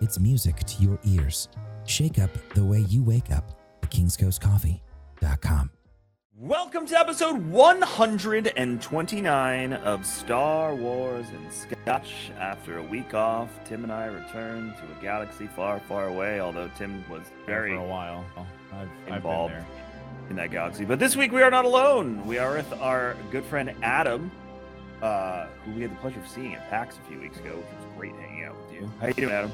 it's music to your ears. Shake up the way you wake up at kingscoastcoffee.com. Welcome to episode 129 of Star Wars and Scotch. After a week off, Tim and I returned to a galaxy far, far away, although Tim was very for a while. I've, I've involved been there. in that galaxy. But this week we are not alone. We are with our good friend Adam, uh, who we had the pleasure of seeing at PAX a few weeks ago, which was great hanging out with you. How are you doing, Adam?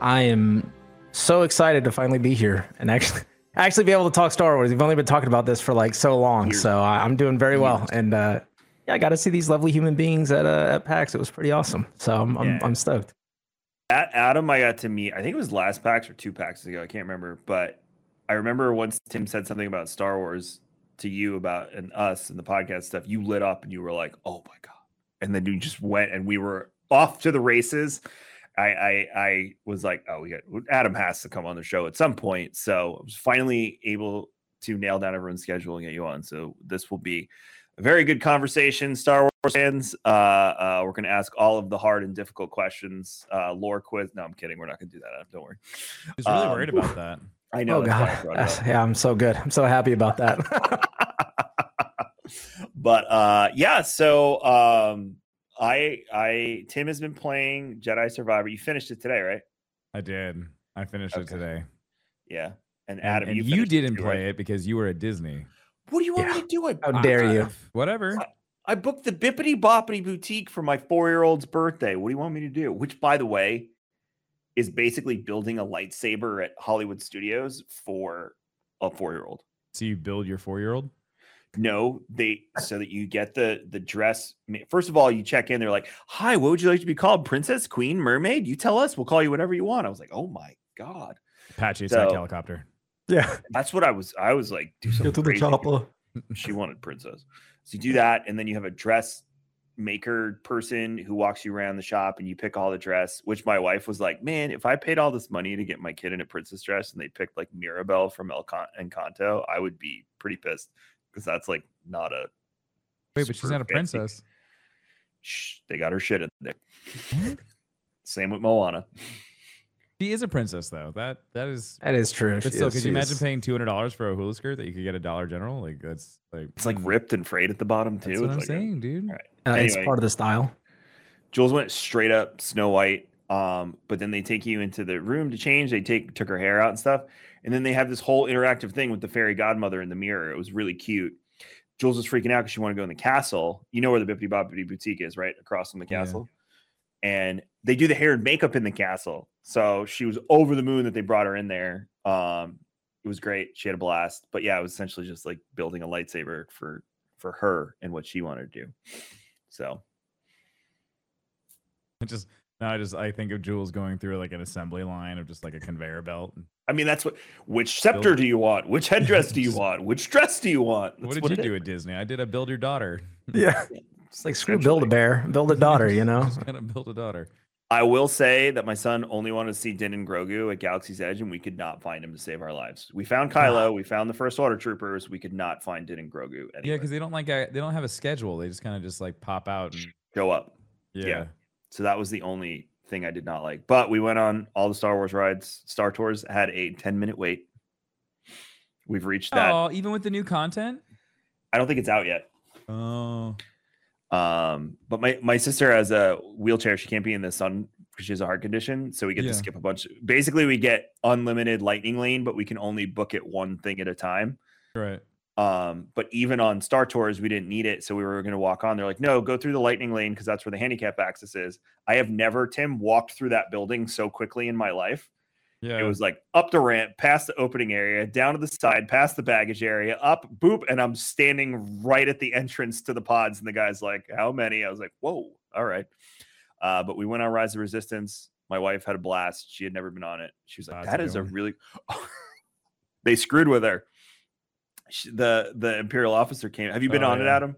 I am so excited to finally be here and actually actually be able to talk Star Wars. We've only been talking about this for like so long, so I'm doing very well. And uh, yeah, I got to see these lovely human beings at uh, at PAX. It was pretty awesome. So I'm I'm, Yeah. I'm stoked. At Adam, I got to meet. I think it was last PAX or two PAX ago. I can't remember, but I remember once Tim said something about Star Wars to you about and us and the podcast stuff. You lit up and you were like, "Oh my god!" And then you just went and we were off to the races. I I, I was like, "Oh, we got Adam has to come on the show at some point." So I was finally able to nail down everyone's schedule and get you on. So this will be a very good conversation, Star Wars fans. Uh, uh, we're going to ask all of the hard and difficult questions. Uh, lore quiz. No, I'm kidding. We're not going to do that. Don't worry. I was really Um, worried about that. I know. oh that's I god, brought it up. yeah, I'm so good. I'm so happy about that. but uh, yeah. So um, I I Tim has been playing Jedi Survivor. You finished it today, right? I did. I finished Okay. it today. Yeah. And And- Adam, and you, you, didn't too, play right? it because you were at Disney. What do you want Yeah. me to do? I, How dare I- you? Whatever. I booked the Bippity Boppity Boutique for my four year old's birthday. What do you want me to do? Which, by the way, is basically building a lightsaber at Hollywood Studios for a four year old. So you build your four year old? No, they so that you get the the dress. First of all, you check in. They're like, "Hi, what would you like to be called? Princess, Queen, Mermaid? You tell us. We'll call you whatever you want." I was like, "Oh my god!" Apache attack So- helicopter. yeah, That's what I was. I was like, "Do something go to the crazy." chopper. She wanted princess. So you do that, and then you have a dress maker person who walks you around the shop, and you pick all the dress. Which my wife was like, "Man, if I paid all this money to get my kid in a princess dress, and they picked like Mirabel from El Con- Encanto, I would be pretty pissed because that's like not a Wait, but she's not a princess. Shh, they got her shit in there. Same with Moana. She is a princess though. That that is. That is true. But She still, is- could you imagine is- paying two hundred dollars for a hula skirt that you could get at Dollar General? Like that's like It's like ripped and frayed at the bottom too. That's what It's I'm like a- saying, dude. all right. Uh, It's part of the style. Jules went straight up Snow White. Um, but then they take you into the room to change. They take took her hair out and stuff, and then they have this whole interactive thing with the fairy godmother in the mirror. It was really cute. Jules was freaking out because she wanted to go in the castle. You know where the Bippity Boppity Boutique is, right across from the Yeah. castle. And they do the hair and makeup in the castle. So she was over the moon that they brought her in there. Um, it was great. She had a blast. But yeah, it was essentially just like building a lightsaber for for her and what she wanted to do. So I just now I just I think of Jules going through like an assembly line of just like a conveyor belt. I mean, that's what. Which scepter Build- do you want? Which headdress do you want? Which dress do you want? what That's did you do is. at Disney? I did a build your daughter. Yeah, it's like screw build a bear, build a daughter. You know. just gonna build a daughter. I will say that my son only wanted to see Din and Grogu at Galaxy's Edge, and we could not find him to save our lives. We found ah. Kylo, we found the First Order troopers. We could not find Din and Grogu. Anywhere. Yeah, because they don't like a, they don't have a schedule. They just kind of just like pop out and show up. yeah. So that was the only thing I did not like. But we went on all the Star Wars rides. Star Tours had a 10 minute wait. We've reached that. Oh, even with the new content. I don't think it's out yet. Oh, Um, but my my sister has a wheelchair. She can't be in the sun because she has a heart condition. So we get Yeah. to skip a bunch. Basically, we get unlimited lightning lane, but we can only book it one thing at a time. right. Um, but even on Star Tours, we didn't need it, so we were going to walk on. They're like, "No, go through the lightning lane because that's where the handicap access is." I have never, Tim, walked through that building so quickly in my life. Yeah. It was like up the ramp, past the opening area, down to the side, past the baggage area, up, boop, and I'm standing right at the entrance to the pods. And the guy's like, "How many?" I was like, "Whoa, all right." Uh, but we went on Rise of Resistance. My wife had a blast. She had never been on it. She was like, "That is a really." they screwed with her. She, the the imperial officer came. Have you been Oh, on it, yeah. Adam?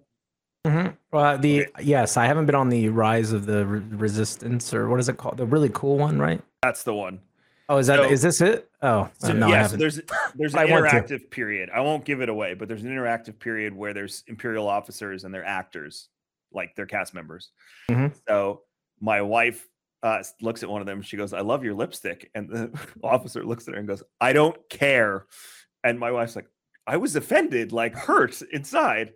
Mhm. Well, the Okay. yes, I haven't been on the Rise of the Re- Resistance or what is it called? The really cool one, right? That's the one. Oh, is that is So- this it? Oh, So, no, I yeah, so there's there's an want to. interactive period. I won't give it away, but there's an interactive period where there's imperial officers and they're actors, like they're cast members. Mhm. So my wife uh, looks at one of them. She goes, "I love your lipstick," and the officer looks at her and goes, "I don't care." And my wife's like, "I was offended, like hurt inside."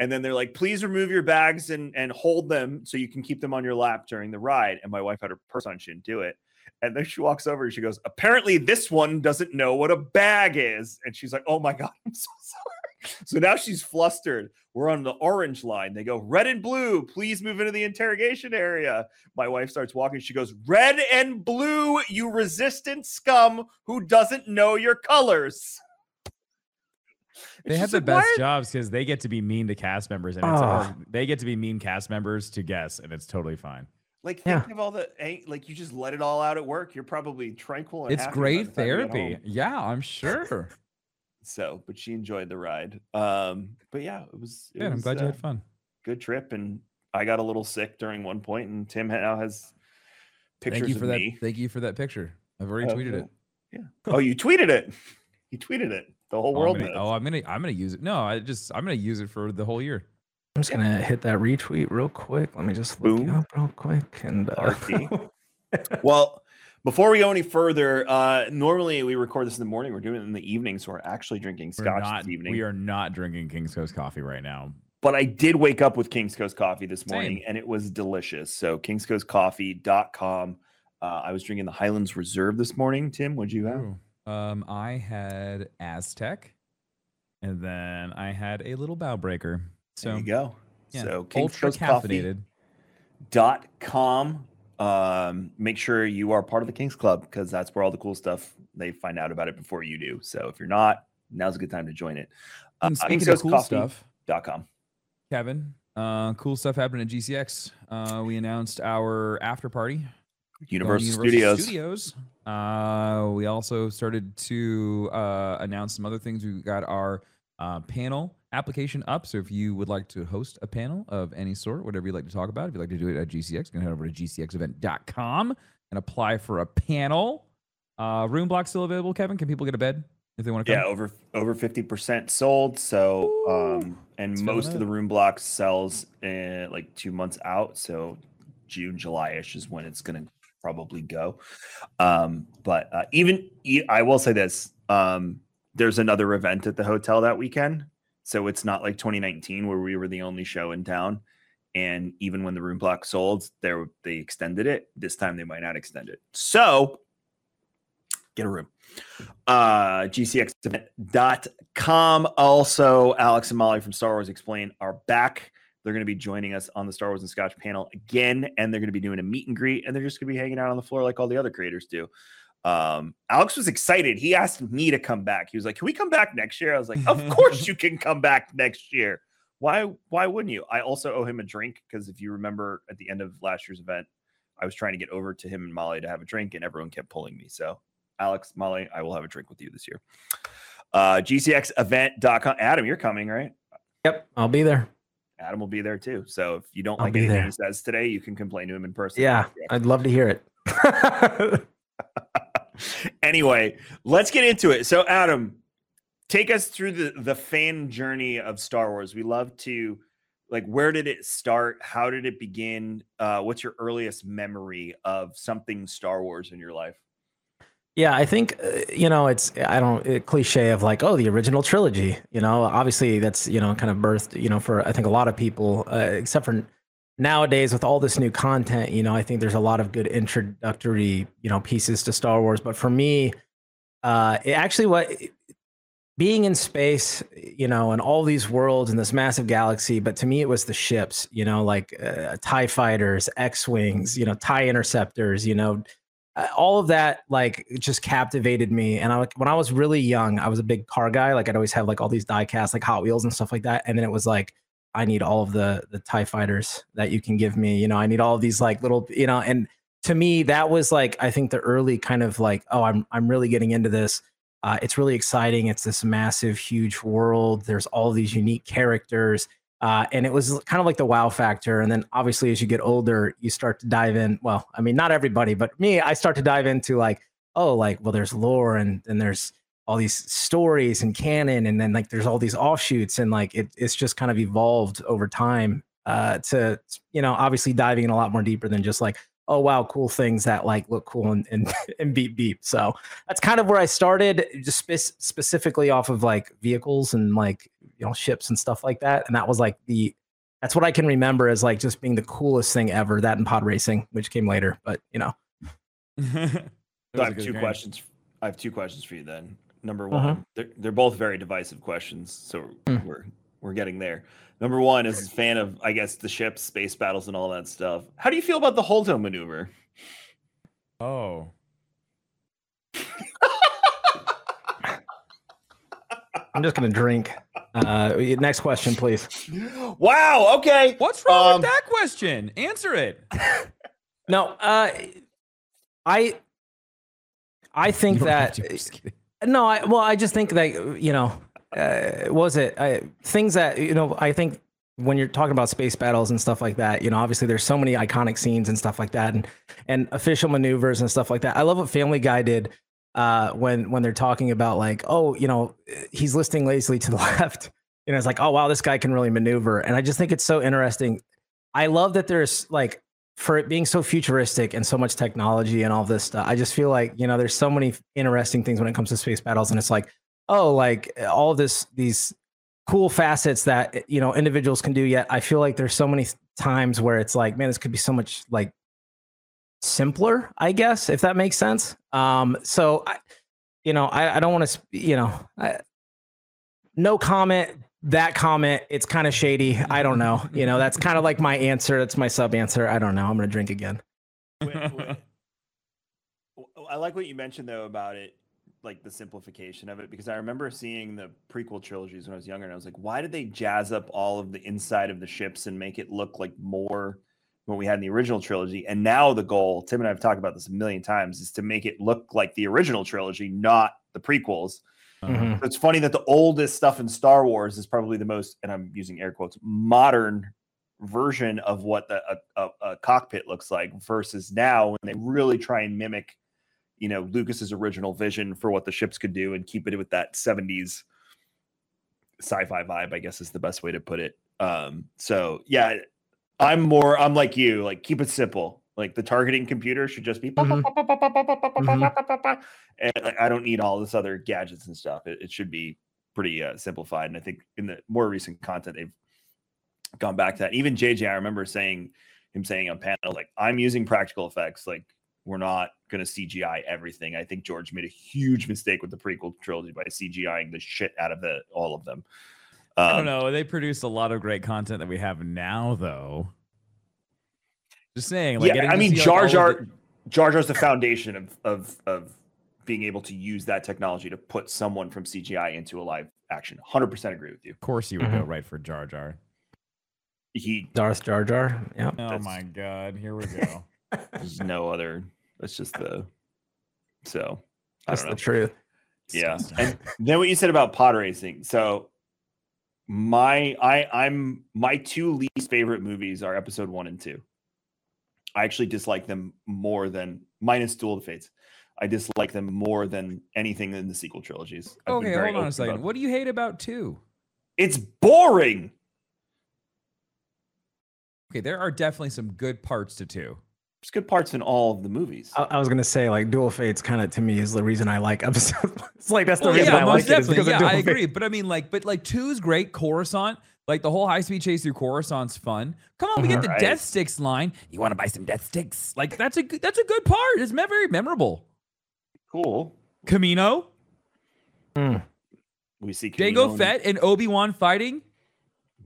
And then they're like, "Please remove your bags and and hold them so you can keep them on your lap during the ride." And my wife had her purse on; she didn't do it. And then she walks over and she goes, Apparently, this one doesn't know what a bag is. And she's like, Oh my God, I'm so sorry. So now she's flustered. We're on the orange line. They go, Red and blue, please move into the interrogation area. My wife starts walking. She goes, Red and blue, you resistant scum who doesn't know your colors. And They have the like, best "Why- jobs because they get to be mean to cast members, and it's, Ah. they get to be mean cast members to guests, and it's totally fine. Like, Yeah. of all the, like, you just let it all out at work. You're probably tranquil and It's happy great the time you get therapy. Yeah, I'm sure. So, but she enjoyed the ride. Um, but yeah, it was. It Good. I'm was, glad you uh, had fun. good trip and I got a little sick during one point and Tim now has pictures Thank you for of that. me. Thank you for that picture. I've already Oh, tweeted cool. it. Yeah. Oh, you tweeted it. You tweeted it. The whole Oh, world I'm gonna, oh, I'm gonna I'm gonna use it. No, I just I'm gonna use it for the whole year. I'm just gonna hit that retweet real quick. Let me just look Boom. up real quick and uh, Well, before we go any further, uh, normally we record this in the morning. We're doing it in the evening, so we're actually drinking scotch not, this evening. We are not drinking King's Coast coffee right now. but I did wake up with King's Coast coffee this morning Same. and it was delicious. So kingscoastcoffee.com. Uh, I was drinking the Highlands Reserve this morning. Tim, what'd you have? Ooh. Um, I had Aztec, and then I had a little bow breaker. So there you go. yeah, So King's ultra Coast dot com. Um, make sure you are part of the Kings Club because that's where all the cool stuff they find out about it before you do. So if you're not, now's a good time to join it. Uh, And speaking of cool stuff, Dot com. Kevin, uh, cool stuff happened at GCX. Uh, we announced our after party Universal, Universal Studios. Studios. Uh, we also started to uh, announce some other things. We got our uh, panel application up. So if you would like to host a panel of any sort, whatever you'd like to talk about, if you'd like to do it at GCX, you can head over to gcxevent.com and apply for a panel. Uh, room block still available, Kevin? Can people get a bed if they want to come? Yeah, over over fifty percent sold. So um, and most of the room blocks sells in like two months out. So June, July-ish is when it's gonna probably go. Um, but uh, even I will say this: um, there's another event at the hotel that weekend, so it's not like 2019 where we were the only show in town. And even when the room block sold, there they extended it. This time they might not extend it. So get a room. Uh gcxevent.com. Also, Alex and Molly from Star Wars Explain are back. They're going to be joining us on the Star Wars and Scotch panel again, and they're going to be doing a meet and greet, and they're just going to be hanging out on the floor like all the other creators do. Um, Alex was excited. He asked me to come back. He was like, "Can we come back next year?" I was like, "Of course you can come back next year. Why? Why wouldn't you?" I also owe him a drink because if you remember at the end of last year's event, I was trying to get over to him and Molly to have a drink, and everyone kept pulling me. So, Alex, Molly, I will have a drink with you this year. Uh, GCXevent.com. Adam, you're coming, right? Yep, I'll be there. Adam will be there too. So if you don't I'll like anything there. he says today, you can complain to him in person. Yeah, I'd love to hear it. anyway, let's get into it. So, Adam, take us through the the fan journey of Star Wars. We love to like where did it start? How did it begin? Uh, what's your earliest memory of something Star Wars in your life? Yeah, I think uh, you know it's I don't it, cliche of like oh the original trilogy. You know, obviously that's you know kind of birthed you know for I think a lot of people, uh, except for nowadays with all this new content. You know, I think there's a lot of good introductory you know pieces to Star Wars. But for me, uh, it actually what being in space, you know, and all these worlds and this massive galaxy. But to me, it was the ships. You know, like uh, Tie fighters, X wings. You know, Tie interceptors. You know uh, all of that like just captivated me and i when i was really young i was a big car guy like i'd always have like all these die casts like hot wheels and stuff like that and then it was like i need all of the the tie fighters that you can give me you know i need all of these like little you know and to me, that was like I think the early kind of like, oh, I'm I'm really getting into this. Uh, it's really exciting. It's this massive, huge world. There's all these unique characters. Uh, and it was kind of like the wow factor. And then obviously, as you get older, you start to dive in. Well, I mean, not everybody, but me, I start to dive into like, oh, like, well, there's lore and and there's all these stories and canon, and then like there's all these offshoots, and like it, it's just kind of evolved over time uh, to you know obviously diving in a lot more deeper than just like oh wow cool things that like look cool and and, and beep beep so that's kind of where i started just spe- specifically off of like vehicles and like you know ships and stuff like that and that was like the that's what i can remember as like just being the coolest thing ever that and pod racing which came later but you know So I have two questions. I have two questions for you then. Number one, they're, they're both very divisive questions, so Mm. we're we're getting there. Number one is a fan of, I guess, the ships, space battles, and all that stuff. How do you feel about the Holdo maneuver? Oh. i'm just gonna drink uh next question please Wow. Okay. What's wrong Um, with that question? Answer it. no uh i i think You that to, just. No, I well, I just think that you know, uh, was it I, things that you know? I think when you're talking about space battles and stuff like that, you know, obviously there's so many iconic scenes and stuff like that, and and official maneuvers and stuff like that. I love what Family Guy did uh, when when they're talking about like, oh, you know, he's listing lazily to the left. You know, it's like, oh wow, this guy can really maneuver, and I just think it's so interesting. I love that there's like for it being so futuristic and so much technology and all this stuff, I just feel like you know there's so many interesting things when it comes to space battles, and it's like, oh, like all this these cool facets that you know individuals can do. Yet I feel like there's so many times where it's like, man, this could be so much like simpler, I guess, if that makes sense. Um, so I, you know, I, I don't want to, you know, I, no comment. That comment, it's kind of shady. I don't know. You know, that's kind of like my answer. That's my sub answer. I don't know. I'm gonna drink again. Wait, wait. W- I like what you mentioned though about it, like the simplification of it, because I remember seeing the prequel trilogies when I was younger, and I was like, why did they jazz up all of the inside of the ships and make it look like more what we had in the original trilogy? And now the goal, Tim and I have talked about this a million times, is to make it look like the original trilogy, not the prequels. Mhm. So it's funny that the oldest stuff in Star Wars is probably the most, and I'm using air quotes, modern version of what the, a, a, a cockpit looks like versus now when they really try and mimic, you know, Lucas's original vision for what the ships could do and keep it with that 70s sci-fi vibe, I guess is the best way to put it. Um, so yeah, I'm more, I'm like you, like keep it simple. Like the targeting computer should just be, Mhm. and I don't need all this other gadgets and stuff. It, it should be pretty uh, simplified. And I think in the more recent content, they've gone back to that. Even JJ, I remember saying him saying on panel, like, I'm using practical effects. Like, we're not going to CGI everything. I think George made a huge mistake with the prequel trilogy by CGIing the shit out of the all of them. I don't Um, know. They produce a lot of great content that we have now, though. Just saying. Like yeah, I mean, see, Jar Jar, the- Jar Jar's the foundation of of of being able to use that technology to put someone from CGI into a live action. Hundred percent agree with you. Of course, you would go right for Jar Jar. He Darth Jar Jar. Yeah. Oh That's- my God! Here we go. there's no other. That's just the. So I That's don't the know. truth. Yeah, and then what you said about pod racing. So my I I'm my two least favorite movies are episode one and two. I actually dislike them more than minus Duel of Fates. I dislike them more than anything in the sequel trilogies. I've okay, hold on a second. What do you hate about two? It's boring. Okay, there are definitely some good parts to two. There's good parts in all of the movies. I, I was gonna say like Duel Fates kind of to me is the reason I like episode. it's like that's the Well, reason yeah, I most like it is definitely. because Yeah, of Duel I Fates. agree. But I mean, like, but like two's great. Coruscant, like the whole high speed chase through Coruscant's fun. Come on, we get the Right. death sticks line. You want to buy some death sticks? Like that's a good, that's a good part. It's me- very memorable. cool. Camino, hmm. We see Camino Jango and- Fett, and Obi Wan fighting.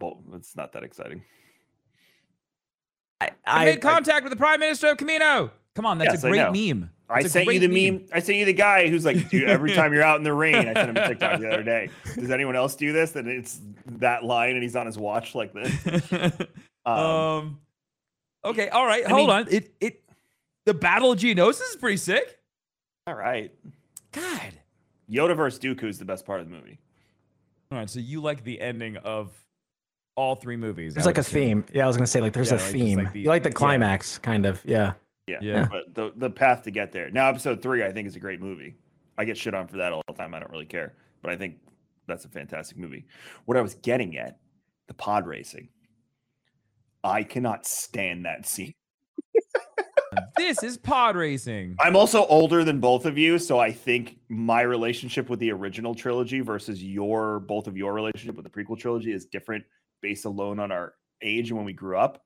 Well, it's not that exciting. I, I, I, made contact with the Prime Minister of Camino. Come on, that's Yes, a I great meme. I That's a sent you the great meme. I sent you the guy who's like, dude, every time you're out in the rain, I sent him a TikTok the other day. Does anyone else do this? And it's that line, and he's on his watch like this. Um, um, okay, all right, I hold mean- on. It it The Battle of Geonosis is pretty sick. All right. God. Yoda versus Dooku is the best part of the movie. All right, so you like the ending of all three movies? There's I like a assume. theme. Yeah, I was gonna say like there's Yeah, a like, theme. like the- you like the yeah. climax, kind of. Yeah. Yeah. Yeah. But the the path to get there. Now episode three, I think, is a great movie. I get shit on for that all the time. I don't really care. But I think that's a fantastic movie. What I was getting at, the pod racing. I cannot stand that scene. This is pod racing. I'm also older than both of you, so I think my relationship with the original trilogy versus your both of your relationship with the prequel trilogy is different based alone on our age and when we grew up.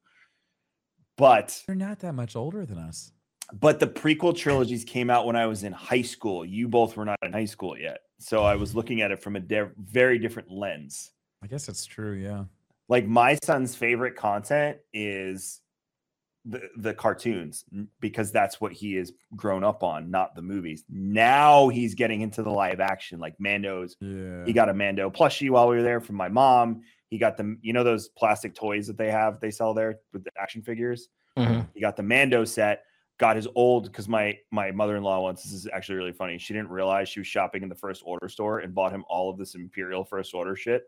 But They're not that much older than us. but the prequel trilogies came out when I was in high school. You both were not in high school yet. So I was looking at it from a de- very different lens. I guess that's true. Yeah. Like my son's favorite content is the the cartoons because that's what he has grown up on, not the movies. Now he's getting into the live action like Mando's. Yeah. He got a Mando plushie while we were there from my mom. He got them, you know, those plastic toys that they have, they sell there with the action figures. Mhm. He got the Mando set. Got his old because my my mother in law once. This is actually really funny. She didn't realize she was shopping in the first order store and bought him all of this Imperial first order shit.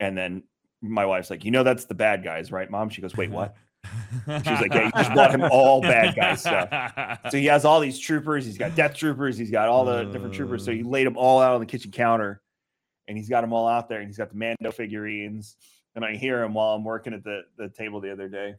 And then my wife's like, you know, that's the bad guys, right, mom? She goes, wait, what? She's like, yeah, you just bought him all bad guy stuff. So he has all these troopers. He's got death troopers. He's got all the different troopers. So he laid them all out on the kitchen counter, and he's got them all out there. And he's got the Mando figurines. And I hear him while I'm working at the the table the other day.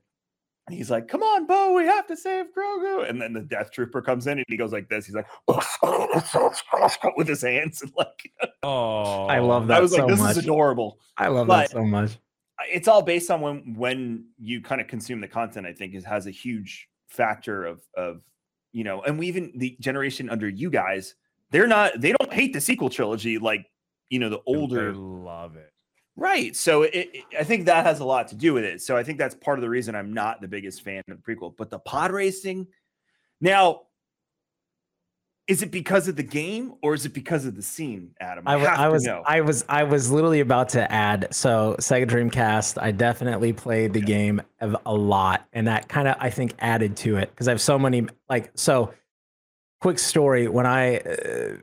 And he's like, "Come on, Bo, we have to save Grogu." And then the Death Trooper comes in and he goes like this. He's like, oh, with his hands and like, oh, I love that I was so like, "This much. is adorable." I love But- that so much. it's all based on when when you kind of consume the content i think is has a huge factor of of you know and we even the generation under you guys they're not they don't hate the sequel trilogy like you know the older love it. right so it, it- i think that has a lot to do with it so i think that's part of the reason i'm not the biggest fan of the prequel but the pod racing now is it because of the game or is it because of the scene adam I, wa- have I to was know. I was I was literally about to add so Sega Dreamcast I definitely played the game of a lot and that kind of I think added to it because I have so many like so quick story when I uh,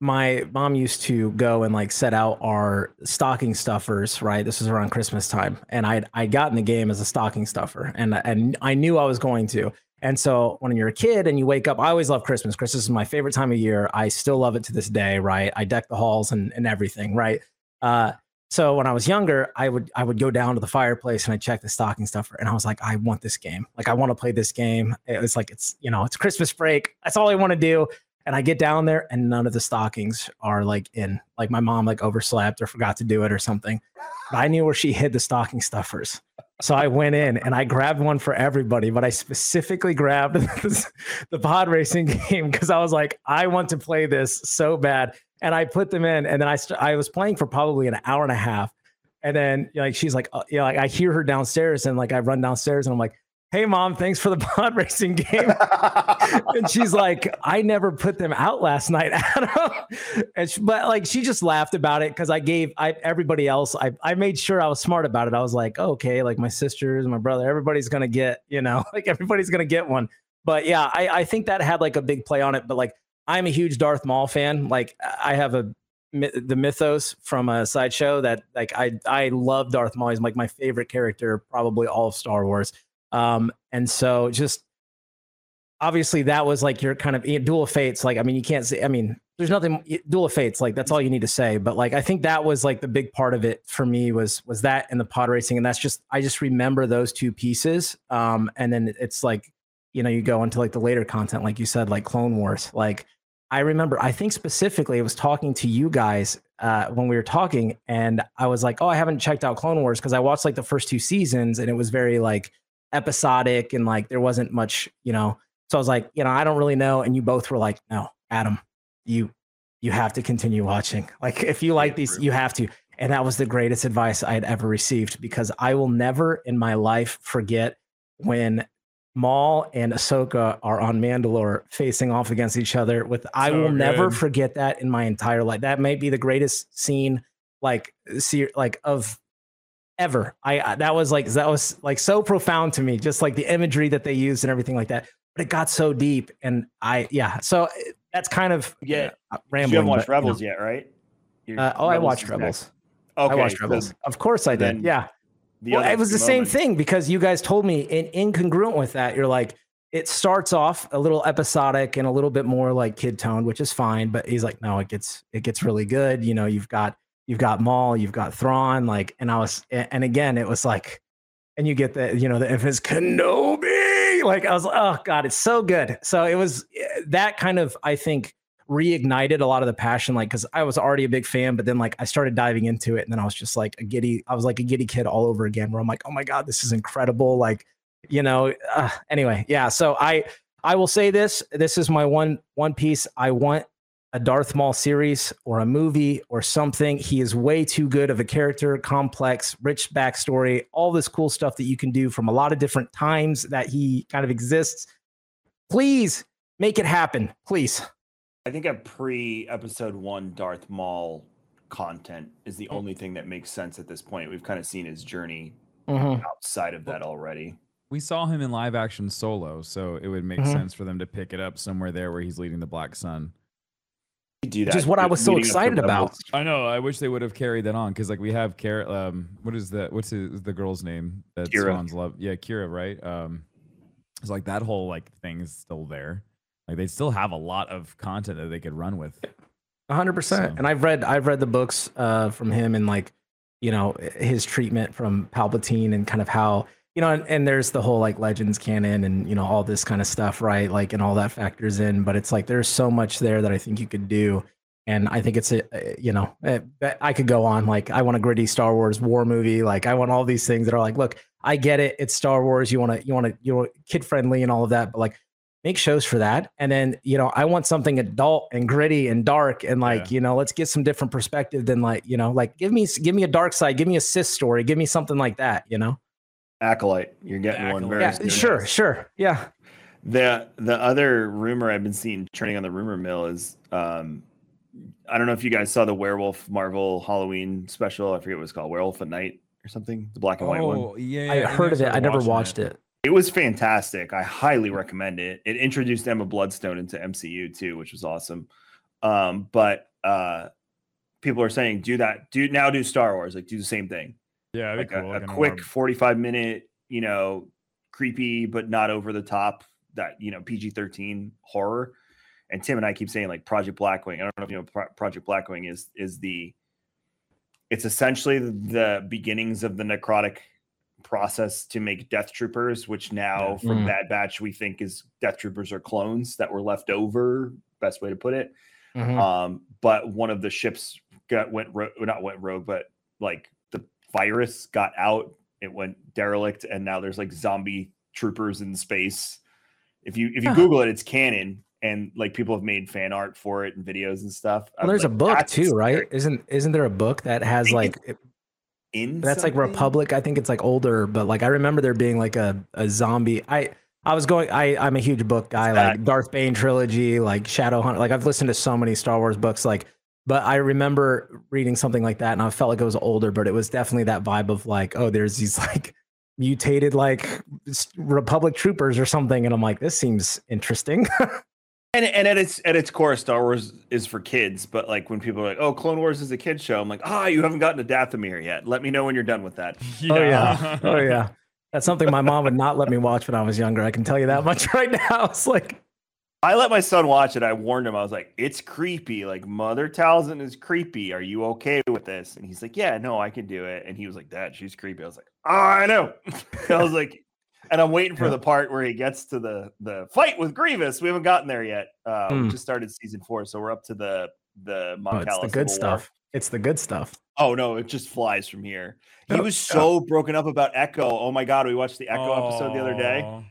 my mom used to go and like set out our stocking stuffers right this was around Christmas time and I I got in the game as a stocking stuffer and and I knew I was going to and so when you're a kid and you wake up, I always love Christmas. Christmas is my favorite time of year. I still love it to this day, right? I deck the halls and, and everything, right? Uh, so when I was younger, I would I would go down to the fireplace and I check the stocking stuffer, and I was like, I want this game. Like I want to play this game. It was like it's you know it's Christmas break. That's all I want to do. And I get down there, and none of the stockings are like in. Like my mom like overslept or forgot to do it or something. But I knew where she hid the stocking stuffers. So I went in and I grabbed one for everybody, but I specifically grabbed the pod racing game because I was like, I want to play this so bad. And I put them in, and then I st- I was playing for probably an hour and a half, and then like she's like, uh, you know, like I hear her downstairs, and like I run downstairs, and I'm like, Hey mom, thanks for the pod racing game. and she's like, I never put them out last night, Adam. and she, but like she just laughed about it because I gave I everybody else. I I made sure I was smart about it. I was like, oh, okay, like my sisters, my brother, everybody's gonna get, you know, like everybody's gonna get one. But yeah, I I think that had like a big play on it. But like I'm a huge Darth Maul fan. Like I have a the mythos from a sideshow that like I I love Darth Maul. He's like my favorite character, probably all of Star Wars. Um, and so just obviously that was like your kind of duel of fates. Like, I mean, you can't say, I mean, there's nothing duel of fates. Like that's all you need to say. But like, I think that was like the big part of it for me was, was that and the pod racing. And that's just, I just remember those two pieces. Um, and then it's like, you know, you go into like the later content, like you said, like Clone Wars. Like I remember, I think specifically I was talking to you guys uh, when we were talking and I was like, oh, I haven't checked out Clone Wars because I watched like the first two seasons and it was very like episodic and like there wasn't much, you know, so I was like, you know, I don't really know. And you both were like, no, Adam, you you have to continue watching. Like if you like these, you have to. And that was the greatest advice I had ever received because I will never in my life forget when Maul and Ahsoka are on Mandalore facing off against each other. With I So will never forget that in my entire life. That may be the greatest scene, like see, like of ever. I that was like that was like so profound to me. Just like the imagery that they used and everything like that. but it got so deep, and I yeah. So eh, that's kind of Yeah. uh, You rambling. haven't watched but, you know. Rebels yet, right? Uh, oh, I watched is next. Rebels. Okay, I watched Rebels. Of course I did. Yeah. well, it was the same thing because you guys told me in incongruent with that. You're like, it starts off a little episodic and a little bit more like kid tone, which is fine. But he's like, no, it gets it gets really good. You know, you've got you've got Maul, you've got Thrawn, like, and I was, and again, it was like, and you get the you know the infamous Kenobi. Like I was, like, oh god, it's so good. So it was eh, that kind of I think reignited a lot of the passion like because i was already a big fan but then like i started diving into it and then i was just like a giddy i was like a giddy kid all over again where i'm like oh my god this is incredible like you know uh, anyway yeah so i i will say this this is my one one piece i want a darth maul series or a movie or something he is way too good of a character complex rich backstory all this cool stuff that you can do from a lot of different times that he kind of exists please make it happen please I think a pre episode one Darth Maul content is the only thing that makes sense at this point. We've kind of seen his journey Mhm. outside of that already. We saw him in live action solo, so it would make Mhm. sense for them to pick it up somewhere there where he's leading the Black Sun. We do Which that is what I was so leading up to excited about. I know. I wish they would have carried that on because, like, we have Kara. Um, what is that? What's his, the girl's name? That Qi'ra. Swan's love. Yeah, Qi'ra. Right. Um, it's like that whole like thing is still there. Like they still have a lot of content that they could run with. A hundred percent. And I've read I've read the books uh, from him and like, you know, his treatment from Palpatine and kind of how you know, and, and there's the whole like legends canon and you know all this kind of stuff, right? Like, and all that factors in. But it's like there's so much there that I think you could do, and I think it's a you know eh, I could go on like I want a gritty Star Wars war movie, like I want all these things that are like, look, I get it, it's Star Wars, you want to you want to you know kid friendly and all of that, but like make shows for that and then you know i want something adult and gritty and dark and like Yeah. you know let's get some different perspective than like you know like give me give me a dark side give me a Sith story give me something like that you know Acolyte, you're getting one very yeah soon. sure sure yeah The the other rumor I've been seeing trending on the rumor mill is um I don't know if you guys saw the werewolf Marvel Halloween special. I forget what it's called, Werewolf at Night or something. The black and white one. Oh, yeah. i heard of it i never watched it It was fantastic. I highly recommend it. It introduced Emma Bloodstone into MCU too, which was awesome. Um, but uh people are saying do that, do now do Star Wars, like do the same thing. Yeah, Like a, a quick 45 minute, you know, creepy but not over the top that you know PG-13 horror. And Tim and I keep saying like Project Blackwing. I don't know if you know Pro- Project Blackwing is is the it's essentially the beginnings of the necrotic process to make Death Troopers, which now from Mm. Bad Batch we think is Death Troopers are clones that were left over. Best way to put it. Mhm. Um, but one of the ships got went ro- not went rogue, but like the virus got out. It went derelict, and now there's like zombie troopers in space. If you if you Huh. Google it, it's canon, and like people have made fan art for it and videos and stuff. well, there's a book too right isn't isn't there a book that has like In that's like republic i think it's like older but like i remember there being like a, a zombie i i was going i i'm a huge book guy like darth bane trilogy like shadow hunter like i've listened to so many star wars books like but i remember reading something like that and i felt like it was older but it was definitely that vibe of like oh there's these like mutated like republic troopers or something and i'm like this seems interesting And, and at its at its core, Star Wars is for kids. But like when people are like, "Oh, Clone Wars is a kid show," I'm like, "Ah, you haven't gotten to Dathomir yet. Let me know when you're done with that." oh yeah oh yeah that's something my mom would not let me watch when i was younger i can tell you that much right now it's like I let my son watch it. I warned him. I was like, "It's creepy. Like Mother Talzin is creepy. Are you okay with this?" And he's like, "Yeah, no, I can do it." And he was like, "Dad, she's creepy." I was like, "Oh, I know." I was like, and I'm waiting for the part where he gets to the the fight with Grievous. We haven't gotten there yet. Uh, Hmm. We just started season four, so we're up to the the oh, Mon it's the good War. stuff it's the good stuff Oh no, it just flies from here. He Oh, was so broken up about Echo. Oh my god, we watched the Echo episode the other day Oh.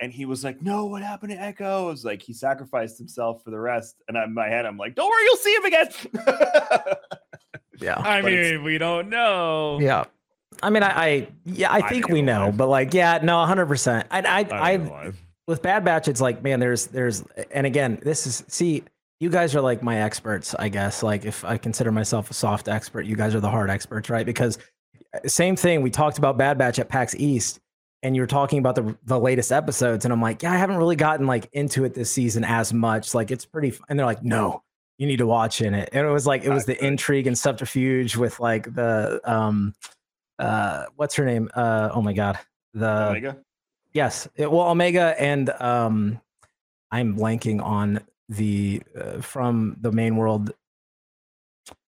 And he was like, "No, what happened to Echo?" I was like, he sacrificed himself for the rest. And in my head, I'm like, "Don't worry, you'll see him again." yeah I But mean, we don't know. Yeah. I mean, I, I yeah, I I think think we know, live. but like, yeah, no, hundred percent. I, I, I I, with Bad Batch, it's like, man, there's, there's, and again, this is, see, you guys are like my experts, I guess. Like, if I consider myself a soft expert, you guys are the hard experts, right? Because uh, same thing, we talked about Bad Batch at PAX East, and you're talking about the the latest episodes, and I'm like, yeah, I haven't really gotten like into it this season as much. Like it's pretty, f-. and they're like, no, you need to watch in it. And it was like it was the intrigue and subterfuge with like the um, uh, what's her name? Uh, oh my god, the Omega. yes, it, well, Omega and um, I'm blanking on the uh, from the main world.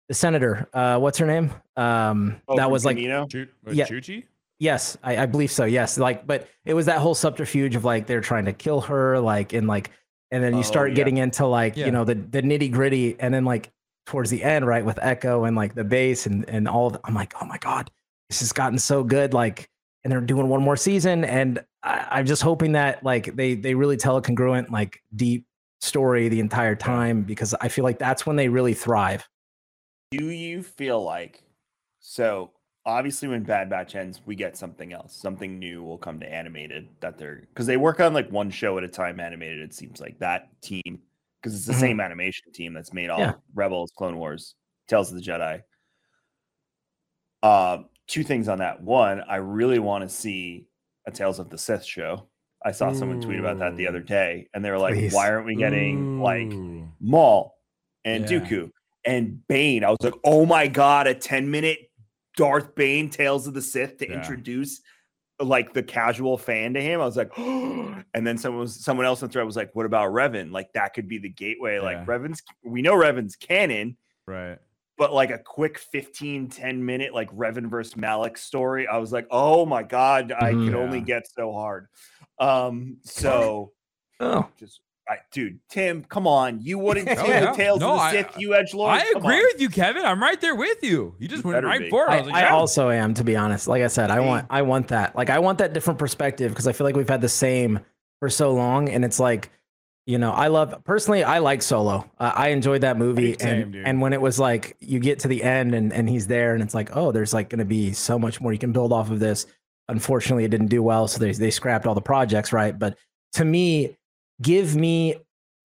The senator, uh, what's her name? Um, Oh, that was like Camino? Chu- uh, Yeah. Chuchi? Yes, I, I believe so. Yes, like, but it was that whole subterfuge of like they're trying to kill her, like, and like, and then you Oh, start yeah. getting into like Yeah. you know the the nitty gritty, and then like towards the end, right, with Echo and like the base and and all. Of, I'm like, oh my god, this has gotten so good. Like, and they're doing one more season, and I, I'm just hoping that like they they really tell a congruent, like deep story the entire time because I feel like that's when they really thrive. Do you feel like so? Obviously, when Bad Batch ends, we get something else. Something new will come to animated that they're because they work on like one show at a time. Animated, it seems like that team because it's the Mhm. same animation team that's made all Yeah. Rebels, Clone Wars, Tales of the Jedi. Uh, two things on that. One, I really want to see a Tales of the Sith show. I saw someone tweet about that the other day, and they were like, Please. "Why aren't we getting like?" Ooh. Maul and Yeah. Dooku and Bane. I was like, oh my god, a 10 minute Darth Bane Tales of the Sith to Yeah. introduce like the casual fan to him. I was like, and then someone was someone else on the thread was like, what about Revan? Like that could be the gateway. Like Revan's we know Revan's canon, Right. but like a quick 15, 10 minute like Revan versus Malak story. I was like, oh my god, I Mhm. can only get so hard. Um, so Oh, just I, dude, Tim, come on. You wouldn't tell see yeah. the Tales No, of the I- you edge lord. I agree with you, Kevin. I'm right there with you. You just You went right be. for it. I I, like, I yeah. also am, to be honest. Like I said, I want I want that. Like I want that different perspective because I feel like we've had the same for so long, and it's like, you know, I love personally. I like Solo. Uh, I enjoyed that movie, Same, and dude. and when it was like you get to the end and and he's there, and it's like, oh, there's like going to be so much more you can build off of this. Unfortunately, it didn't do well, so they they scrapped all the projects, right? But to me, give me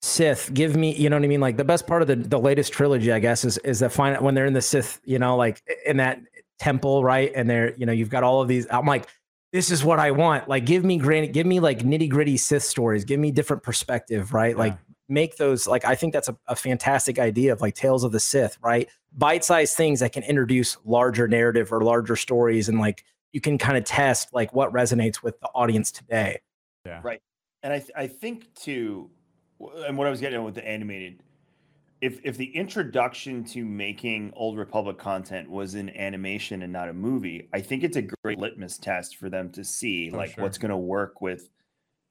Sith, give me, you know what I mean? Like the best part of the, the latest trilogy, I guess, is is that final when they're in the Sith, you know, like in that temple, right? And they're, you know, you've got all of these. I'm like, this is what I want. Like, give me granted, give me like nitty gritty Sith stories, give me different perspective, right? Like make those like I think that's a, a fantastic idea of like Tales of the Sith, right? Bite-sized things that can introduce larger narrative or larger stories and like you can kind of test like what resonates with the audience today. yeah. Right. And I, th- I think too, and what I was getting at with the animated, if if the introduction to making Old Republic content was in animation and not a movie, I think it's a great litmus test for them to see Oh, like sure. what's going to work with.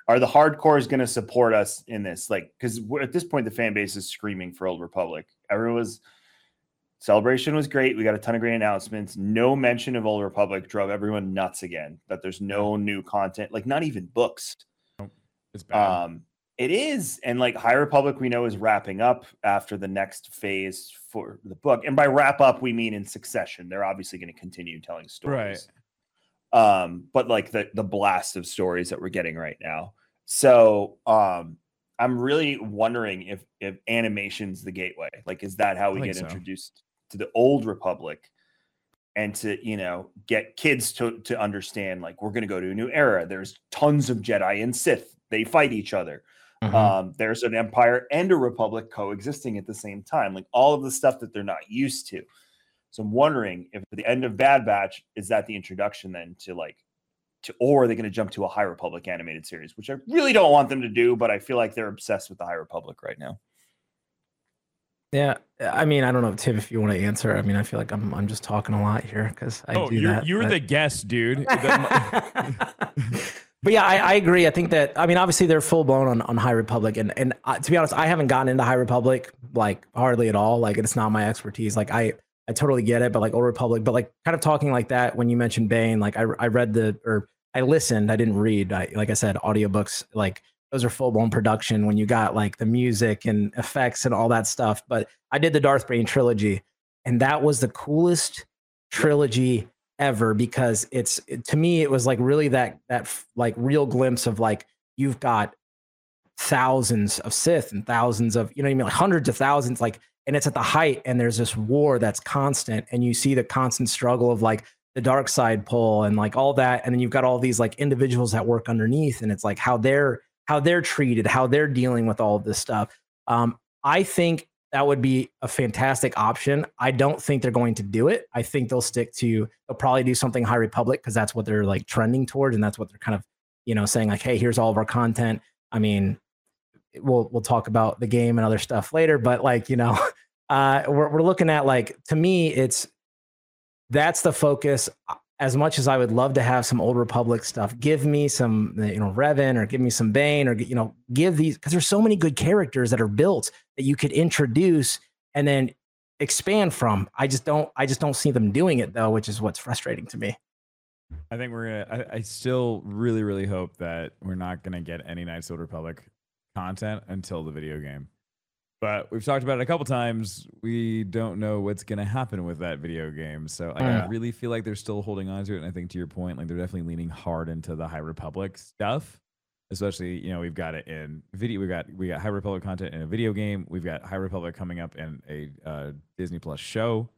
Are the hardcores going to support us in this? Like, because at this point, the fan base is screaming for Old Republic. Everyone was celebration was great. We got a ton of great announcements. No mention of Old Republic drove everyone nuts again. That there's no new content, like not even books. It's bad. Um, it is, and like High Republic, we know is wrapping up after the next phase for the book. And by wrap up, we mean in succession. They're obviously going to continue telling stories. Um, but like the the blast of stories that we're getting right now. So um I'm really wondering if if animation's the gateway. Like, is that how we get so. introduced to the old republic? and to you know get kids to to understand like we're going to go to a new era there's tons of jedi and sith they fight each other um there's an empire and a republic coexisting at the same time like all of the stuff that they're not used to so i'm wondering if at the end of bad batch is that the introduction then to like to or are they going to jump to a high republic animated series which i really don't want them to do but i feel like they're obsessed with the high republic right now Yeah, I mean, I don't know, Tim, if you want to answer. I mean, I feel like I'm I'm just talking a lot here because I oh, do you're that. you're but- the guest, dude. But yeah, I, I agree. I think that I mean, obviously they're full blown on, on High Republic, and and uh, to be honest, I haven't gotten into High Republic like hardly at all. Like it's not my expertise. Like I I totally get it, but like Old Republic, but like kind of talking like that when you mentioned Bane, like I I read the or I listened, I didn't read. I like I said, audiobooks like those are full blown production when you got like the music and effects and all that stuff. But I did the Darth Bane trilogy, and that was the coolest trilogy ever because it's to me it was like really that that like real glimpse of like you've got thousands of Sith and thousands of you know I mean like hundreds of thousands like and it's at the height and there's this war that's constant and you see the constant struggle of like the dark side pull and like all that and then you've got all these like individuals that work underneath and it's like how they're how they're treated how they're dealing with all this stuff. Um, i think that would be a fantastic option. I don't think they're going to do it. I think they'll stick to they'll probably do something high republic because that's what they're like trending towards and that's what they're kind of you know saying like hey here's all of our content. I mean we'll we'll talk about the game and other stuff later but like you know uh we're, we're looking at like to me it's that's the focus as much as i would love to have some old republic stuff give me some you know revan or give me some bane or you know give these because there's so many good characters that are built that you could introduce and then expand from i just don't i just don't see them doing it though which is what's frustrating to me I think we're gonna. I, I still really, really hope that we're not gonna get any Knights of the Republic content until the video game. But we've talked about it a couple times. We don't know what's gonna happen with that video game. So I Yeah. really feel like they're still holding on to it. And I think to your point, like they're definitely leaning hard into the High Republic stuff. Especially, you know, we've got it in video. We got we got High Republic content in a video game. We've got High Republic coming up in a uh, Disney Plus show.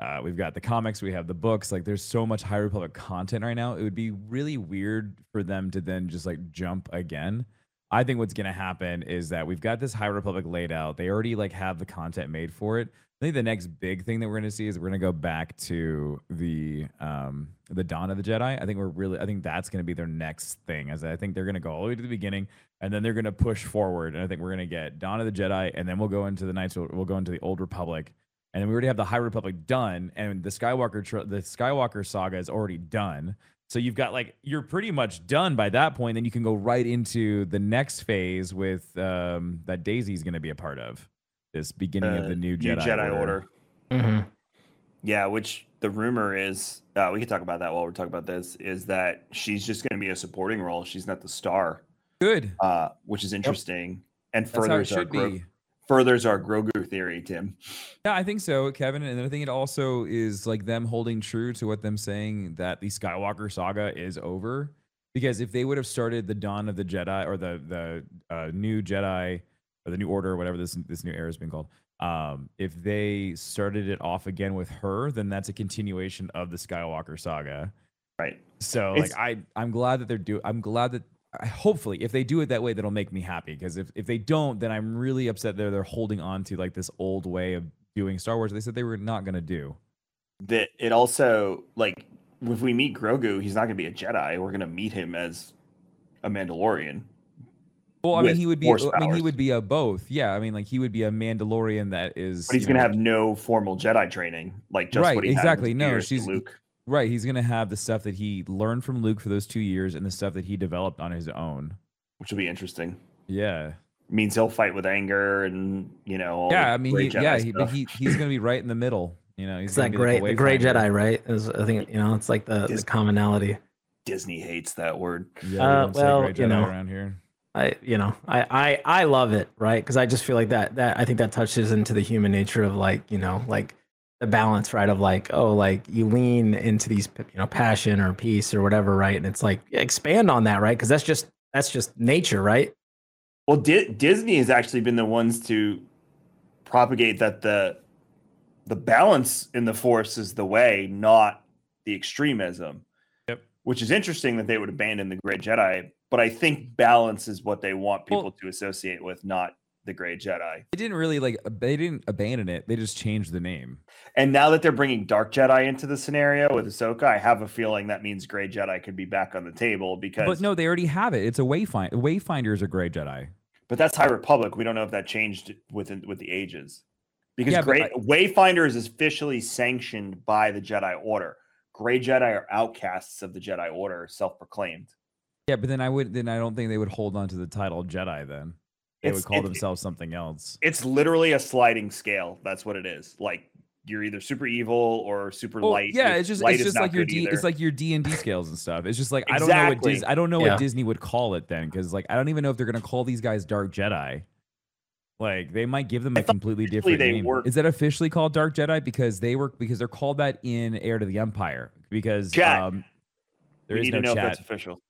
Uh, we've got the comics, we have the books. Like, there's so much High Republic content right now. It would be really weird for them to then just like jump again. I think what's gonna happen is that we've got this High Republic laid out. They already like have the content made for it. I think the next big thing that we're gonna see is we're gonna go back to the um the Dawn of the Jedi. I think we're really I think that's gonna be their next thing. As I think they're gonna go all the way to the beginning and then they're gonna push forward. And I think we're gonna get Dawn of the Jedi, and then we'll go into the Knights. We'll go into the Old Republic, and then we already have the High Republic done, and the Skywalker the Skywalker saga is already done. So you've got like you're pretty much done by that point. Then you can go right into the next phase with um, that Daisy's going to be a part of this beginning of Uh, the new Jedi, Order. Mhm. Yeah, which the rumor is, uh, we can talk about that while we're talking about this, is that she's just going to be a supporting role. She's not the star, Good. uh, which is interesting and That's how it furthers our should be. Furthers our Grogu theory, Tim. Yeah, I think so, Kevin. And I think it also is like them holding true to what them saying that the Skywalker saga is over. Because if they would have started the Dawn of the Jedi or the the uh, new Jedi or the New Order or whatever this this new era has been called, um, if they started it off again with her, then that's a continuation of the Skywalker saga. Right. So It's- like I I'm glad that they're do I'm glad that I, hopefully if they do it that way that'll make me happy because if, if they don't then I'm really upset that they're holding on to like this old way of doing Star Wars they said they were not going to do. That it also like if we meet Grogu, he's not going to be a Jedi. We're going to meet him as a Mandalorian. Well, I mean he would be I mean he would be a both. Yeah, I mean like he would be a Mandalorian that is But he's going to have no formal Jedi training, like just Right, what he exactly. No, she's- Luke. Right, he's going to have the stuff that he learned from Luke for those 2 years and the stuff that he developed on his own. which will be interesting. Yeah. means he'll fight with anger and you know. all Yeah, I mean he, great yeah, he, but he he's going to be right in the middle, you know. He's it's that be like gray a the gray jedi right is i think you know it's like the, the commonality Disney hates that word. Yeah, Uh, well, you know. around here. I you know I I I love it right because I just feel like that that I think that touches into the human nature of like you know like the balance right of like oh like you lean into these you know passion or peace or whatever right and it's like expand on that right because that's just that's just nature right Well, Di- Disney has actually been the ones to propagate that the the balance in the force is the way, not the extremism. Yep. Which is interesting that they would abandon the Great Jedi, but I think balance is what they want Well- people to associate with, not the Great Jedi. They didn't really like they didn't abandon it. They just changed the name. And now that they're bringing Dark Jedi into the scenario with Ahsoka, I have a feeling that means Grey Jedi could be back on the table because. But no, they already have it. It's a wayfind. Wayfinder is a gray Jedi. But that's High Republic. We don't know if that changed within with the ages. Because Yeah, Gray Wayfinder is officially sanctioned by the Jedi Order. Gray Jedi are outcasts of the Jedi Order, self-proclaimed. Yeah, but then I would then I don't think they would hold on to the title Jedi then. They It's- would call it- themselves something else. It's literally a sliding scale. That's what it is. Like you're either super evil or super Well, light. yeah, it's just light it's just like your D, either. it's like your D and D scales and stuff. It's just like I don't know what Dis, I don't know Yeah. what Disney would call it then because like I don't even know if they're gonna call these guys Dark Jedi. Like they might give them a completely different name. were- Is that officially called Dark Jedi because they were because they're called that in Heir to the Empire because Chat. um there we is need no to know chat. if that's official.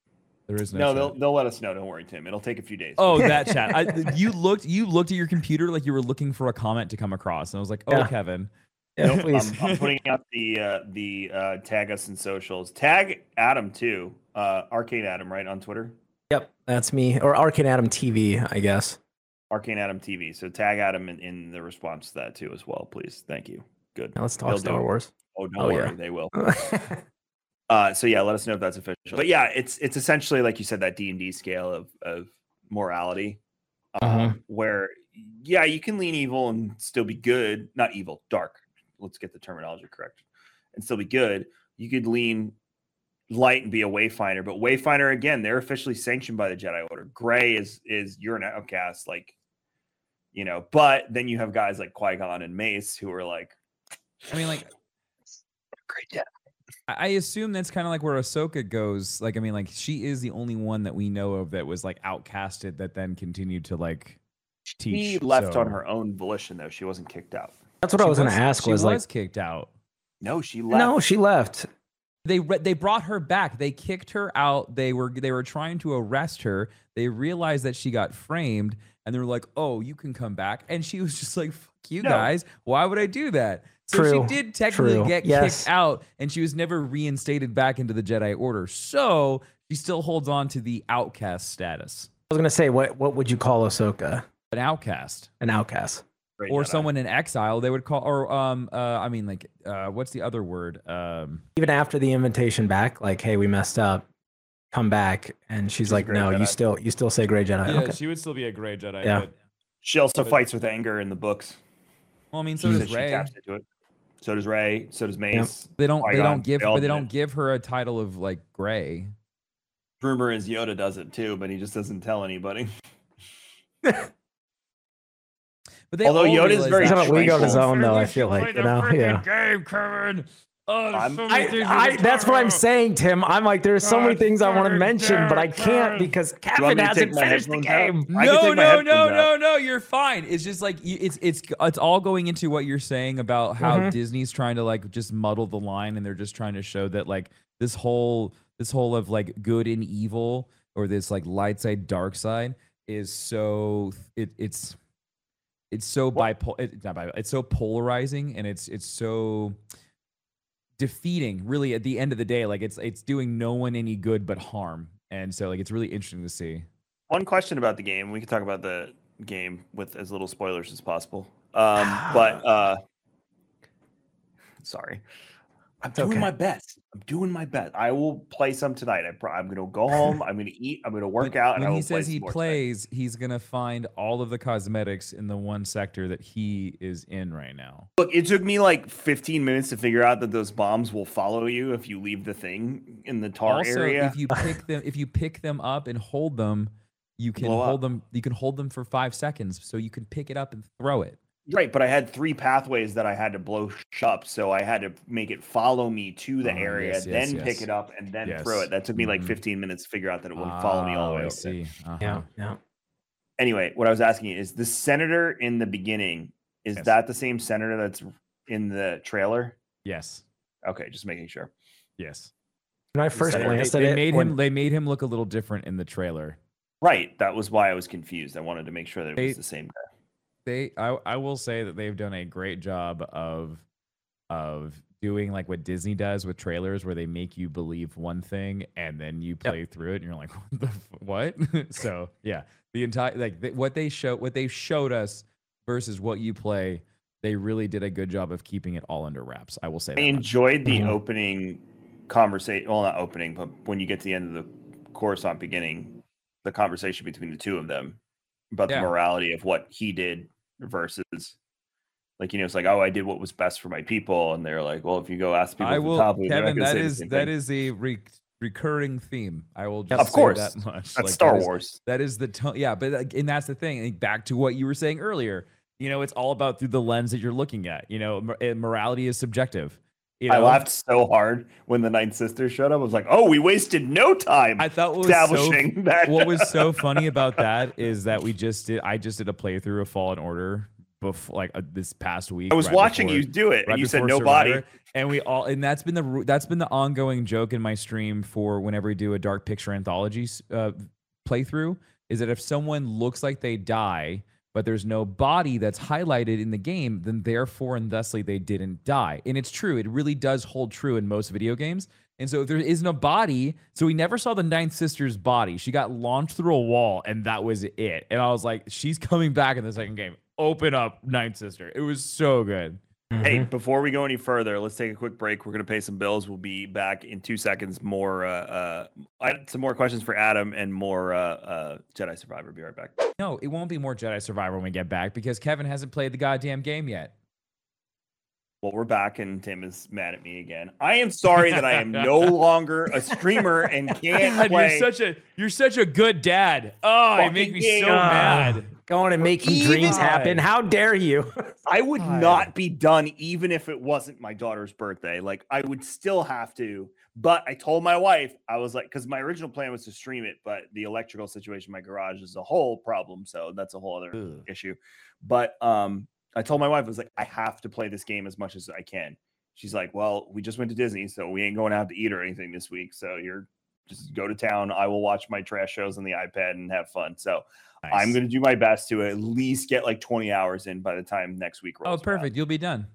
There is no, No, chat. they'll they'll let us know. Don't worry, Tim. It'll take a few days. Oh, that chat. I, you looked you looked at your computer like you were looking for a comment to come across, and I was like, "Oh, Yeah. Kevin, Yeah, Nope, please. I'm, I'm putting out the uh, the uh, tag us in socials. Tag Adam too. Uh, Arcane Adam, right on Twitter. Yep, that's me. Or Arcane Adam TV, I guess. Arcane Adam TV. So tag Adam in, in the response to that too as well, please. Thank you. Good. Now let's talk They'll do Star. Wars. Oh, don't Oh, worry, yeah. they will. Uh, so yeah, let us know if that's official. But yeah, it's it's essentially like you said that D and D scale of of morality, um, Mhm. where yeah, you can lean evil and still be good. Not evil, dark. Let's get the terminology correct, and still be good. You could lean light and be a wayfinder, but wayfinder again, they're officially sanctioned by the Jedi Order. Gray is is you're an outcast, like you know. But then you have guys like Qui Gon and Mace who are like, I mean, like, great Jedi. I I assume that's kind of like where Ahsoka goes. Like, I mean, like she is the only one that we know of that was like outcasted that then continued to like teach. She left on her own volition, though. She wasn't kicked out. That's what I She was going to ask. She Was was like, kicked out. No, she left. no, she left. They re- they brought her back. They kicked her out. They were they were trying to arrest her. They realized that she got framed, and they were like, "Oh, you can come back." And she was just like, "Fuck you No. guys! Why would I do that?" So True, she did technically true. get Yes. kicked out, and she was never reinstated back into the Jedi Order. So she still holds on to the outcast status, I was going to say, what what would you call Ahsoka? an outcast. An outcast. Great or Jedi. someone in exile they would call or um uh i mean like uh what's the other word um Even after the invitation back, like, hey, we messed up. Come back, and she's She's like, great no, you still you still say Gray Jedi. okay. she would still be a gray jedi Yeah. but She also but- fights with anger in the books. well i mean so She does Rey taps into it. So does Rey. So does Mace. they don't they Qui-Gon, don't give they but they do don't give her a title of like gray Rumor is Yoda does it too, but he just doesn't tell anybody. but they Although all Yoda's very He's on a league on his own, though. I feel like you know, yeah. game kevin oh, I'm- so many things I, I, to that's what I'm saying, Tim. I'm like, there's so many things I want to mention, but I can't because want Kevin hasn't finished the game. No, no, no, no, no. You're fine. It's just like it's it's it's all going into what you're saying about how Mhm. Disney's trying to like just muddle the line, and they're just trying to show that like this whole this whole of like good and evil or this like light side dark side is so it it's it's so bipolar. It's not bipolar. It's so polarizing, and it's it's so defeating. Really, at the end of the day, like it's it's doing no one any good but harm, and so like it's really interesting to see. One question about the game. We can talk about the game with as little spoilers as possible. Um, but uh, sorry, I'm doing okay. my best. I'm doing my best. I will play some tonight. I I'm going to go home. I'm going to eat. I'm going to work when, out. And I when will he play says he some more tonight. plays, he's gonna find all of the cosmetics in the one sector that he is in right now. Look, it took me like 15 minutes to figure out that those bombs will follow you if you leave the thing in the tar also, area. if you pick them, if you pick them up and hold them, you can Blow hold up. them. You can hold them for five seconds, so you can pick it up and throw it. Right, but I had three pathways that I had to blow up, so I had to make it follow me to the Oh, area, yes, yes, then yes. pick it up, and then throw it. That took me like Mhm. 15 minutes to figure out that it wouldn't follow me all the Oh, way I over. see. Uh-huh. Yeah, yeah. Anyway, what I was asking is the senator in the beginning is Yes. that the same senator that's in the trailer? Yes. Okay, just making sure. Yes. When I first They- They, glanced at they it, made when- him. They made him look a little different in the trailer. Right, that was why I was confused. I wanted to make sure that it They- was the same guy. They I, I will say that they've done a great job of of doing like what Disney does with trailers where they make you believe one thing and then you play through it and you're like what the f- what so yeah the entire like th- what they show what they showed us versus what you play they really did a good job of keeping it all under wraps I will say I that much. enjoyed the Mhm. opening conversation. Well, not opening, but when you get to the end of the Coruscant beginning, the conversation between the two of them about Yeah. the morality of what he did versus, like you know, it's like, oh, I did what was best for my people, and they're like, well, if you go ask people, I will top, Kevin that is same that thing. is a re- recurring theme I will just Of say course. that much that's Like, Star that is- Wars. That is the tone. Yeah, but like, and that's the thing. Back to what you were saying earlier. You know, it's all about through the lens that you're looking at. You know, mor- morality is subjective. You know, I laughed so hard when the Ninth Sister showed up. I was like, oh, we wasted no time I thought what was so establishing that. what was so funny about that is that we just did. I just did a playthrough of Fallen Order before, like uh, this past week. I was right watching before- you do it, right and you said nobody. And we all and that's been the that's been the ongoing joke in my stream for whenever we do a dark picture anthology uh, playthrough is that if someone looks like they die but there's no body that's highlighted in the game, then therefore and thusly they didn't die. And it's true. It really does hold true in most video games. And so if there isn't a body, so we never saw the ninth sister's body. She got launched through a wall, and that was it. And I was like, she's coming back in the second game. Open up, ninth sister. It was so good. Hey, Mhm. before we go any further, let's take a quick break. We're going to pay some bills. We'll be back in two seconds. More, uh, uh, some more questions for Adam and more uh, uh, Jedi Survivor. Be right back. No, it won't be more Jedi Survivor when we get back because Kevin hasn't played the goddamn game yet. Well, we're back, and Tim is mad at me again. I am sorry that I am no longer a streamer and can't God, play. you're such a you're such a good dad. Oh, you make me so game. mad. Going and making Even- dreams happen. How dare you? I would God. not be done even if it wasn't my daughter's birthday. Like I would still have to. But I told my wife, I was like, because my original plan was to stream it, but the electrical situation in my garage is a whole problem. So that's a whole other Ugh. issue. But um, I told my wife, I was like, I have to play this game as much as I can. She's like, Well, we just went to Disney, so we ain't going out to eat or anything this week. So you're just go to town. I will watch my trash shows on the iPad and have fun. So I'm going to do my best to at least get like 20 hours in by the time next week Oh, rolls. around. perfect. You'll be done.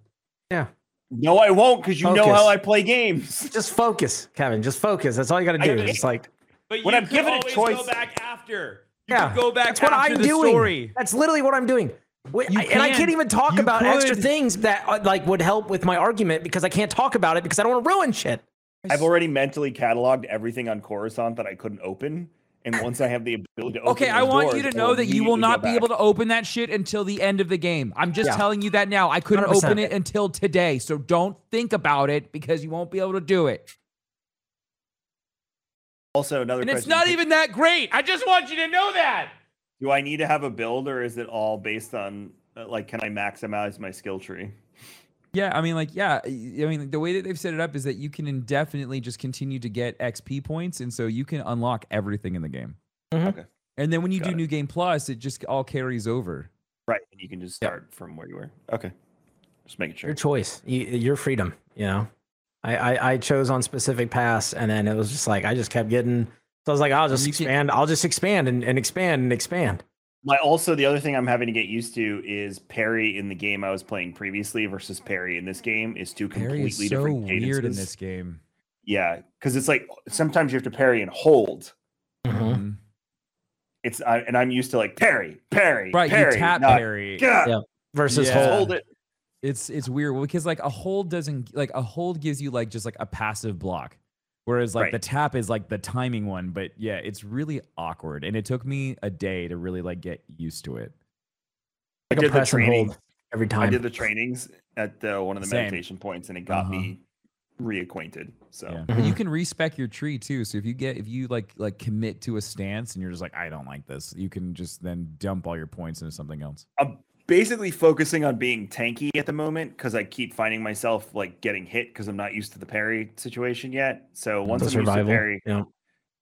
Yeah. No, I won't because you know how I play games. Just focus, Kevin. Just focus. That's all you got to do. can't- It's like, But When you I'm could given a choice- go back after. You yeah, go back that's what after I'm the doing. story. That's literally what I'm doing. Wait, I- and I can. can't even talk You about extra things that uh, like would help with my argument because I can't talk about it because I don't want to ruin shit. I've already mentally cataloged everything on Coruscant that I couldn't open. And once I have the ability to open Okay, I want doors, you to know that you will not be back. able to open that shit until the end of the game. I'm just Yeah. telling you that now. I couldn't 100%. open it until today. So don't think about it because you won't be able to do it. Also, another And it's not even that great. I just want you to know that. Do I need to have a build or is it all based on uh, like can I maximize my skill tree? Yeah, I mean, like, yeah, I mean, the way that they've set it up is that you can indefinitely just continue to get XP points, and so you can unlock everything in the game. Mhm. Okay. And then when you Got do it. New Game Plus, it just all carries over. Right. And you can just Yeah. start from where you were. Okay. Just making sure. Your choice, your freedom. You know, I, I I chose on specific paths, and then it was just like I just kept getting. So I was like, I'll just you can- expand. I'll just expand and, and expand and expand. My also the other thing I'm having to get used to is parry in the game I was playing previously versus parry in this game is two Parry completely is so different weird in this game. Yeah, because it's like sometimes you have to parry and hold. Mhm. Mhm. It's I, and I'm used to like parry, parry, Right, parry, you tap not, parry. God, Yeah. Versus Yeah. hold. hold it. It's it's weird because like a hold doesn't like a hold gives you like just like a passive block, whereas like Right. the tap is like the timing one. But yeah, it's really awkward, and it took me a day to really like get used to it. I Like a did the press and training. hold every I did the trainings at the, one of the Same. meditation points, and it got Uh-huh. me reacquainted. So Yeah, but you can respec your tree too. So if you get if you like like commit to a stance and you're just like I don't like this, you can just then dump all your points into something else. I'm basically focusing on being tanky at the moment because I keep finding myself like getting hit because I'm not used to the parry situation yet. So once the I'm used to survival. parry, Yeah.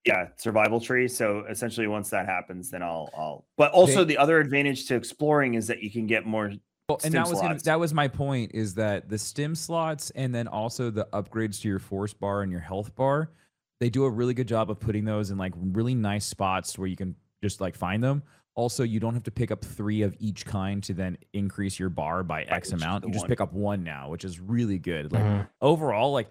yeah, survival tree. So essentially, once that happens, then I'll I'll. But also, the other advantage to exploring is that you can get more. Well, and that was gonna, that was my point is that the stim slots and then also the upgrades to your force bar and your health bar, they do a really good job of putting those in like really nice spots where you can just like find them. Also, you don't have to pick up three of each kind to then increase your bar by X which is amount. You just one. pick up one now, which is really good. Like Mhm. overall, like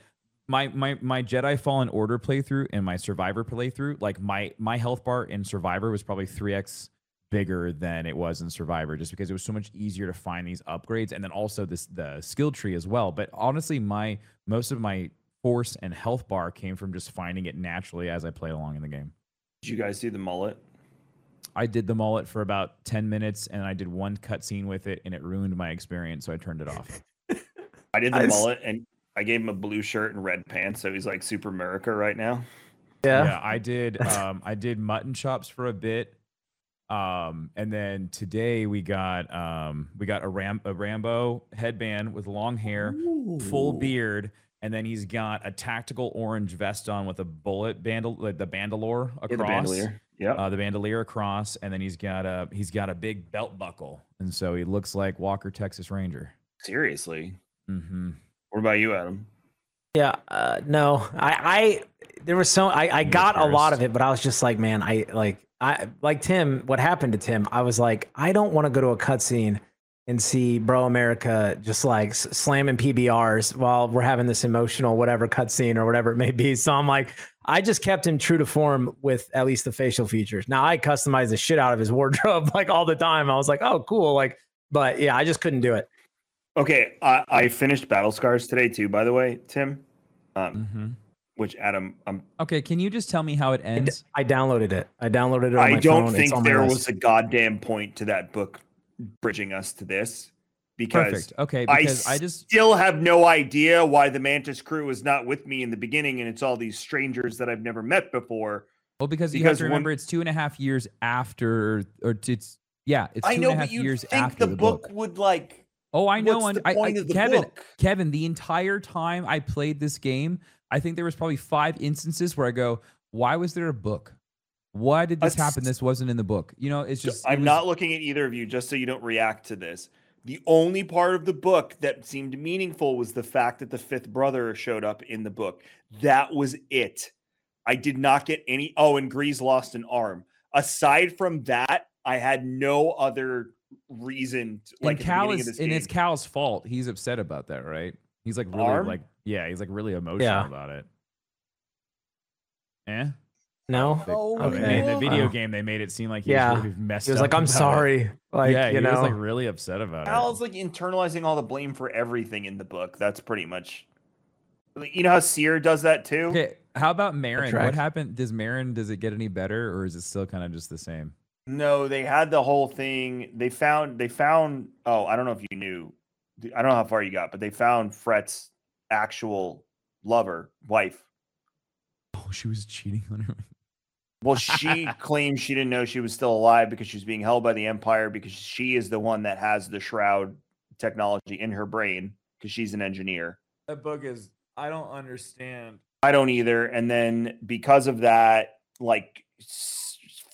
my my my Jedi Fallen Order playthrough and my Survivor playthrough, like my my health bar in Survivor was probably three x bigger than it was in Survivor, just because it was so much easier to find these upgrades, and then also this the skill tree as well. But honestly, my most of my force and health bar came from just finding it naturally as I played along in the game. Did you guys see the mullet? I did the mullet for about ten minutes, and I did one cutscene with it, and it ruined my experience, so I turned it off. I did the I s- mullet, and I gave him a blue shirt and red pants, so he's like Super America right now. Yeah. yeah i did um i did mutton chops for a bit um and then today we got um we got a ram a rambo headband with long hair full beard and then he's got a tactical orange vest on with a bullet bandol like the bandolier across Yeah, the bandolier. Yeah. uh, the bandolier across and then he's got a he's got a big belt buckle and so he looks like walker texas ranger Seriously. mm-hmm What about you, Adam? Yeah, uh, no, I, I, there was so I, I got a lot of it, but I was just like, man, I like, I like Tim. What happened to Tim? I was like, I don't want to go to a cutscene and see Bro America just like slamming PBRs while we're having this emotional whatever cutscene or whatever it may be. So I'm like, I just kept him true to form with at least the facial features. Now I customized the shit out of his wardrobe like all the time. I was like, oh cool, like, but yeah, I just couldn't do it. Okay, I, I finished Battle Scars today too. By the way, Tim, um, hmm which Adam, um, Okay, can you just tell me how it I d- ends? I downloaded it. I downloaded it. On I my don't phone. It's think on there was a goddamn point to that book bridging us to this because Perfect. Okay, I because I just still have no idea why the Mantis crew is not with me in the beginning, and it's all these strangers that I've never met before. well because you have because to when- remember it's two and a half years after, or it's yeah, it's two I and know, a half years think after the book, would like. Oh, I know. and the I, I, the Kevin, book? Kevin, the entire time I played this game, I think there was probably five instances where I go, "Why was there a book? Why did this happen? This wasn't in the book." You know, it's just. I'm was- not looking at either of you, just so you don't react to this. The only part of the book that seemed meaningful was the fact that the fifth brother showed up in the book. That was it. I did not get any. Oh, and Greez lost an arm. Aside from that, I had no other reason. To, like and at Cal beginning is, and game. it's Cal's fault. He's upset about that, right? He's like really Arm? like yeah, he's like really emotional Yeah. about it. Eh? No. Oh, Okay. in the video Uh, game, they made it seem like he Yeah. was really messed He was like, I'm about it. sorry. Like, yeah, you he know, was like really upset about it. Cal's like internalizing all the blame for everything in the book. That's pretty much. You know how Cere does that too. Okay, how about Merrin? What happened? Does Merrin does it get any better, or is it still kind of just the same? No, they had the whole thing. They found they found oh, I don't know if you knew. I don't know how far you got, but they found Fret's actual lover, wife. Oh, she was cheating on her. Well, she claims she didn't know she was still alive because she's being held by the Empire because she is the one that has the shroud technology in her brain because she's an engineer. That book is. I don't understand. I don't either. And then because of that, like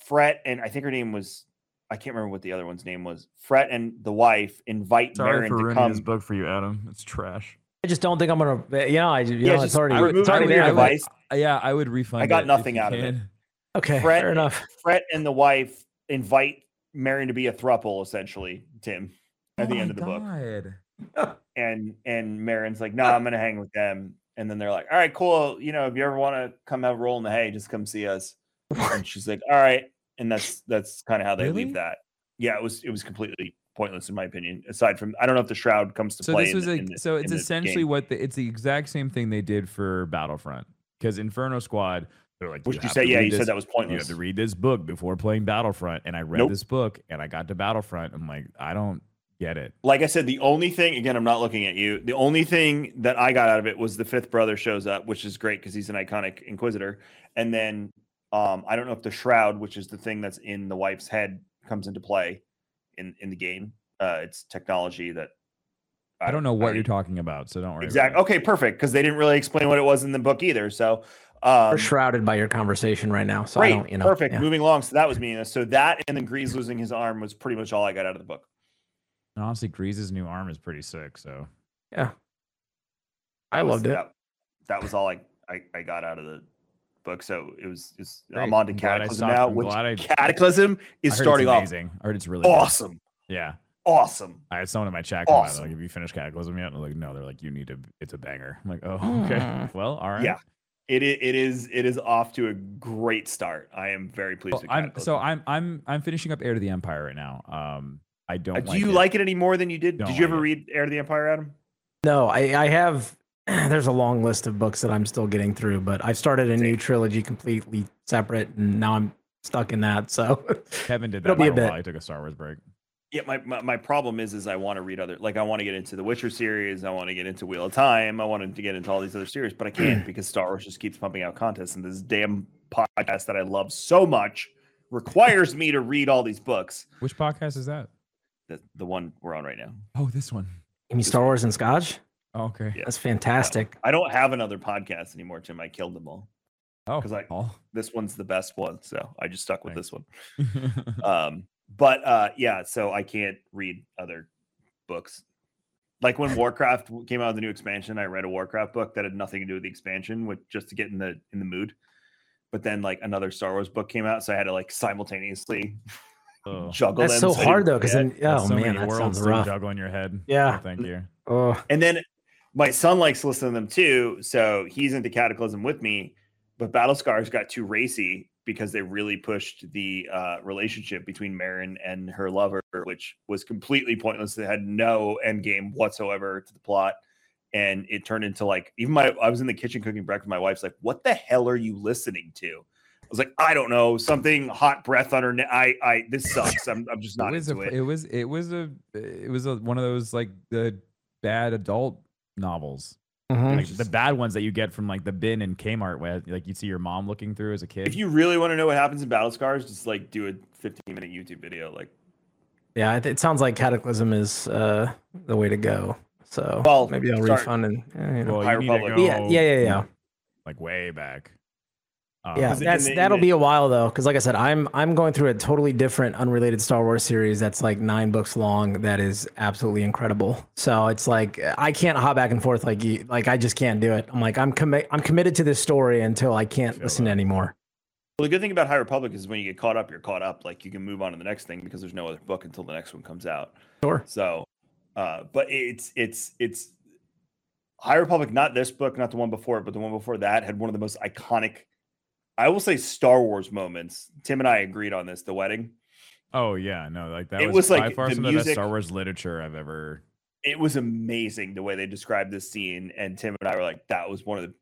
Fret and I think her name was I can't remember what the other one's name was. Fret and the wife invite Merrin to come. book for you, Adam. It's trash. I just don't think I'm gonna. You know, I you Yeah, know, just it's already remove it's already it from your there. device. Yeah, I would refund. I got it nothing you out of it. Okay, Fret, fair enough. Fret and the wife invite Marion to be a thruple, essentially, Tim, at Oh the end of the book. And and Marion's like, no, I'm gonna hang with them. And then they're like, All right, cool. You know, if you ever want to come have a roll in the hay, just come see us. And she's like, All right. And that's that's kind of how they Really? leave that. Yeah, it was it was completely pointless in my opinion. Aside from I don't know if the shroud comes to So play. this in was the- a. in the- so it's essentially what the, it's the exact same thing they did for Battlefront because Inferno Squad. They're like, which you said, to yeah, you this- said that was pointless. You have to read this book before playing Battlefront, and I read Nope. this book, and I got to Battlefront. I'm like, I don't get it. like I said, the only thing again, I'm not looking at you. The only thing that I got out of it was the fifth brother shows up, which is great because he's an iconic Inquisitor. And then um, I don't know if the shroud, which is the thing that's in the wife's head, comes into play in in the game. Uh, it's technology that I don't know what you're talking about, so don't worry. Exactly. Okay, perfect. Because they didn't really explain what it was in the book either. So We're um, shrouded by your conversation right now, so I don't. You know, perfect. yeah. Moving along. So that was me. So that and then Greez losing his arm was pretty much all I got out of the book. And honestly, Greez's new arm is pretty sick. So Yeah, I That was- loved it. That, that was all I, I I got out of the book. So it was it's I'm on to I'm Cataclysm now, I'm which glad I- Cataclysm is starting off amazing. I heard it's really good. awesome, Yeah, awesome. I had someone in my chat comment Awesome. like, "Have you finished Cataclysm yet?" And I'm like, "No." They're like, "You need to. It's a banger." I'm like, "Oh, okay. Mm. Well, all right." Yeah, it is it is it is off to a great start. I am very pleased Well, with I'm so I'm I'm I'm finishing up Heir to the Empire right now. Um, I don't. Uh, do like you it. like it any more than you did? Don't Did you like ever it. read Heir to the Empire, Adam? No, I, I have. There's a long list of books that I'm still getting through, but I've started a new trilogy completely separate, and now I'm stuck in that. So Kevin did It'll that be for a a bit. while. He took a Star Wars break. Yeah, my, my, my problem is is I want to read other like I want to get into the Witcher series, I want to get into Wheel of Time, I wanted to get into all these other series, but I can't because Star Wars just keeps pumping out contests, and this damn podcast that I love so much requires me to read all these books. Which podcast is that? The, the one we're on right now. Oh, this one. you mean Star Wars and Scotch? Oh, okay. Yeah. That's fantastic. I don't have another podcast anymore, Tim. I killed them all. oh because I- oh. This one's the best one, so I just stuck with Thanks. this one. Um, but uh, yeah, so I can't read other books. Like when Warcraft came out with the new expansion, I read a Warcraft book that had nothing to do with the expansion, with just to get in the in the mood. but then like another Star Wars book came out, so I had to like simultaneously Oh, juggle That's them. so I hard though, because forget. then that's oh so man, many that worlds sounds to rough. juggle in your head. Yeah. No, thank you. Oh, And then my son likes to listen to them too, so he's into Cataclysm with me. But Battle Scars got too racy because they really pushed the uh, relationship between Merrin and her lover, which was completely pointless. It had no end game whatsoever to the plot, and it turned into like even my I was in the kitchen cooking breakfast. My wife's like, "What the hell are you listening to?" I was like, "I don't know, something hot breath on her neck. I I this sucks. I'm I'm just not it was into a, it." it was it was a it was a, one of those like the bad adult novels mhm. like the bad ones that you get from like the bin and Kmart where like you'd see your mom looking through as a kid. If you really want to know what happens in Battle Scars, just like do a 15 minute YouTube video. Like, yeah, it, it sounds like Cataclysm is uh, the way to go. So Well, maybe I'll start- refund and eh, you know. well, High you need to Republic. go, yeah, yeah, yeah, yeah. like way back. Um, Yeah, Is it in that's the- that'll the- be a while though, because like I said, I'm I'm going through a totally different, unrelated Star Wars series that's like nine books long. That is absolutely incredible. So it's like I can't hop back and forth like you, like I just can't do it. I'm like I'm commi- I'm committed to this story until I can't listen that. anymore. well, the good thing about High Republic is when you get caught up, you're caught up. Like, you can move on to the next thing because there's no other book until the next one comes out. Sure. So, uh, but it's it's it's High Republic, not this book, not the one before it, but the one before that had one of the most iconic, I will say, Star Wars moments. Tim and I agreed on this. The wedding. Oh yeah, no, like that It was, was, by like, far the some of the best Star Wars literature I've ever. It was amazing the way they described this scene, and Tim and I were like, "That was one of the."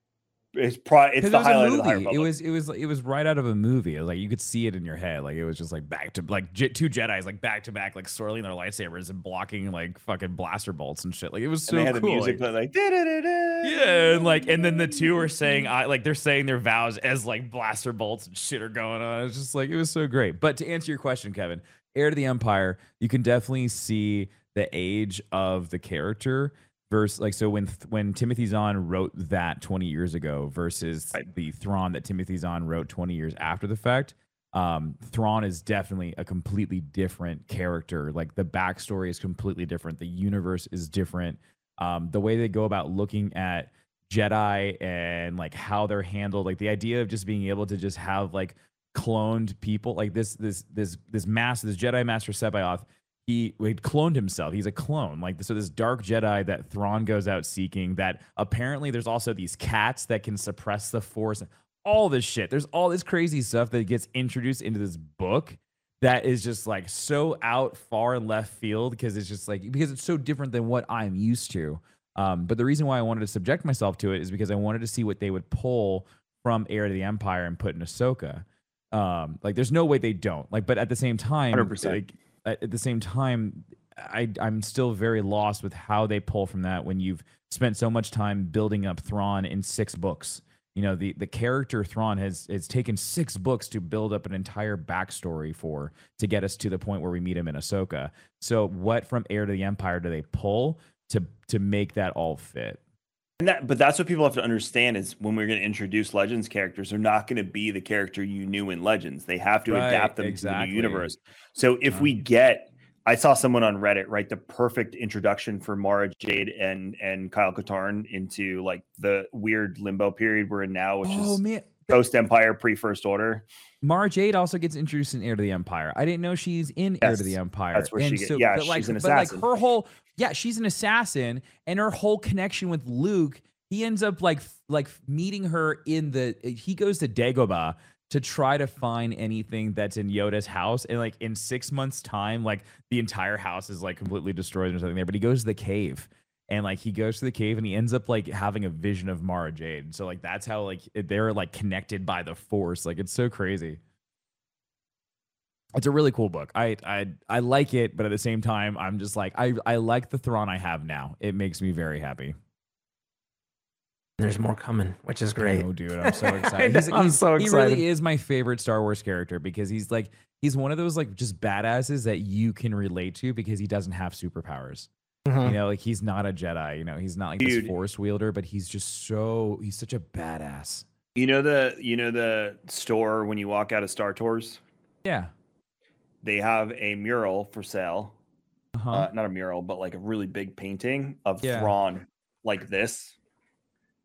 It's probably it's the highlight of the High. Republic. It was it was it was right out of a movie. Like you could see it in your head. Like it was just like back to like J- two Jedi's like back to back, like swirling their lightsabers and blocking like fucking blaster bolts and shit. Like it was so and they had cool. the music like- playing like "Da-da-da-da." Yeah, and like, and then the two are saying, I like, they're saying their vows as like blaster bolts and shit are going on. It's just like it was so great. But to answer your question, Kevin, Heir to the Empire, you can definitely see the age of the character versus like so when when Timothy Zahn wrote that 20 years ago versus Right. the Thrawn that Timothy Zahn wrote 20 years after the fact. Um, Thrawn is definitely a completely different character. Like the backstory is completely different. The universe is different um, the way they go about looking at Jedi and like how they're handled, like the idea of just being able to just have like cloned people, like this this this this master, this Jedi Master C'baoth, he he cloned himself. He's a clone, like so this dark Jedi that Thrawn goes out seeking. That apparently there's also these cats that can suppress the Force. All this shit. There's all this crazy stuff that gets introduced into this book that is just like so out far and left field because it's just like because it's so different than what I'm used to. Um, but the reason why I wanted to subject myself to it is because I wanted to see what they would pull from Heir to the Empire and put in Ahsoka. Um, like there's no way they don't. Like, but at the same time, 100%. like at at the same time, I I'm still very lost with how they pull from that when you've spent so much time building up Thrawn in six books. You know, the the character Thrawn has has taken six books to build up an entire backstory for to get us to the point where we meet him in Ahsoka. So, what from Heir to the Empire do they pull to to make that all fit? And that, but that's what people have to understand is when we're going to introduce Legends characters, they're not going to be the character you knew in Legends. They have to Right, adapt them to the new universe. So if Uh-huh. we get, I saw someone on Reddit write the perfect introduction for Mara Jade and and Kyle Katarn into like the weird limbo period we're in now, which oh is man, post Empire, pre First Order. Mara Jade also gets introduced in Heir to the Empire. I didn't know she's in Heir to the Empire. that's where she and get- so, yeah, but like, she's an but like her whole, yeah, she's an assassin, and her whole connection with Luke, he ends up like like meeting her in the. He goes to Dagobah to try to find anything that's in Yoda's house, and like in six months' time, like the entire house is like completely destroyed and something there. But he goes to the cave. And like he goes to the cave and he ends up like having a vision of Mara Jade. So like that's how like they're like connected by the force. Like it's so crazy. It's a really cool book. I I I like it, but at the same time, I'm just like I I like the Thrawn I have now. It makes me very happy. There's more coming, which is great. Oh, dude, I'm so excited. He's, I'm he's- so excited. He really is my favorite Star Wars character because he's like he's one of those like just badasses that you can relate to because he doesn't have superpowers. Mhm. You know, like he's not a Jedi. You know, he's not like this Force wielder, but he's just so he's such a badass. You know the you know the store when you walk out of Star Tours, Yeah. they have a mural for sale. Uh-huh. Uh, not a mural, but like a really big painting of Yeah. Thrawn like this.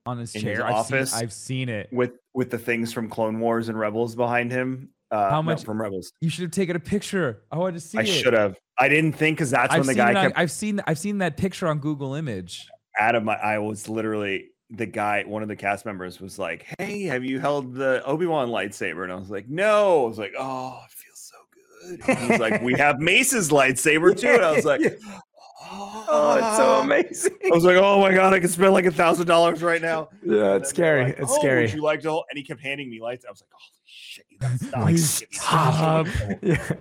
on his in his chair. I've office Seen, I've seen it. with with the things from Clone Wars and Rebels behind him. Uh, How no, much- from Rebels? You should have taken a picture. I wanted to see I should have. I didn't think because that's I've when the guy on- kept I've seen I've seen that picture on Google Image. out of my. I was literally the guy. One of the cast members was like, "Hey, have you held the Obi Wan lightsaber?" And I was like, "No." I was like, "Oh, it feels so good." And he's like, "We have Mace's lightsaber too." And I was like, Oh, it's so amazing. I was like, "Oh my god, I could spend like a thousand dollars right now." Yeah, it's scary. like, it's "Oh, scary. Would you like to hold? And he kept handing me lights. I was like, "Holy shit, you gotta stop!" Please Give me stop. Yeah.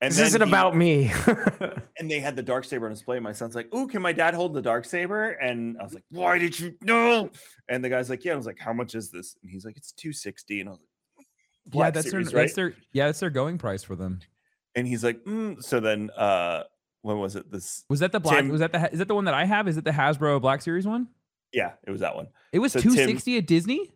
And This isn't he- about me. and they had the dark saber on display. My son's like, "Ooh, can my dad hold the dark saber?" And I was like, "Why did you no?" And the guy's like, "Yeah." I was like, "How much is this?" And he's like, "It's 260." And I was like, yeah, that's Series, their right?" that's their yeah, that's their going price for them. And he's like, mm. "So then, uh, when was it? This? Was that the black? Tim- was that the is that the one that I have? Is it the Hasbro Black Series one? Yeah, it was that one. It was So Tim- two sixty at Disney.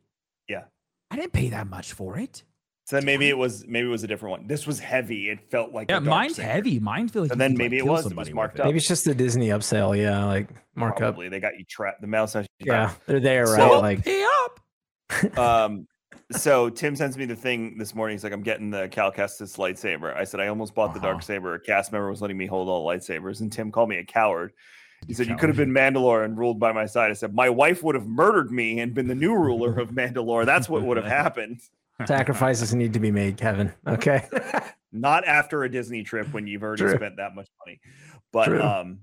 Yeah. I didn't pay that much for it. So then maybe it was maybe it was a different one. This was heavy. It felt like a Yeah, dark mine's saber. heavy. Mine feels like And then could, like, maybe it was- it was somebody marked it. up. Maybe it's just the Disney upsell. Yeah, like markup. Probably they got you trapped. The mail session. Yeah, they're there, right? So- like, Pay up. um so tim sends me the thing this morning he's like i'm getting the cal kestis lightsaber i said i almost bought the Uh-huh. dark saber a cast member was letting me hold all lightsabers and tim called me a coward he You said you could have been mandalore and ruled by my side i said my wife would have murdered me and been the new ruler of mandalore that's what would have happened sacrifices need to be made, Kevin. Okay. not after a disney trip when you've already True. spent that much money but True. um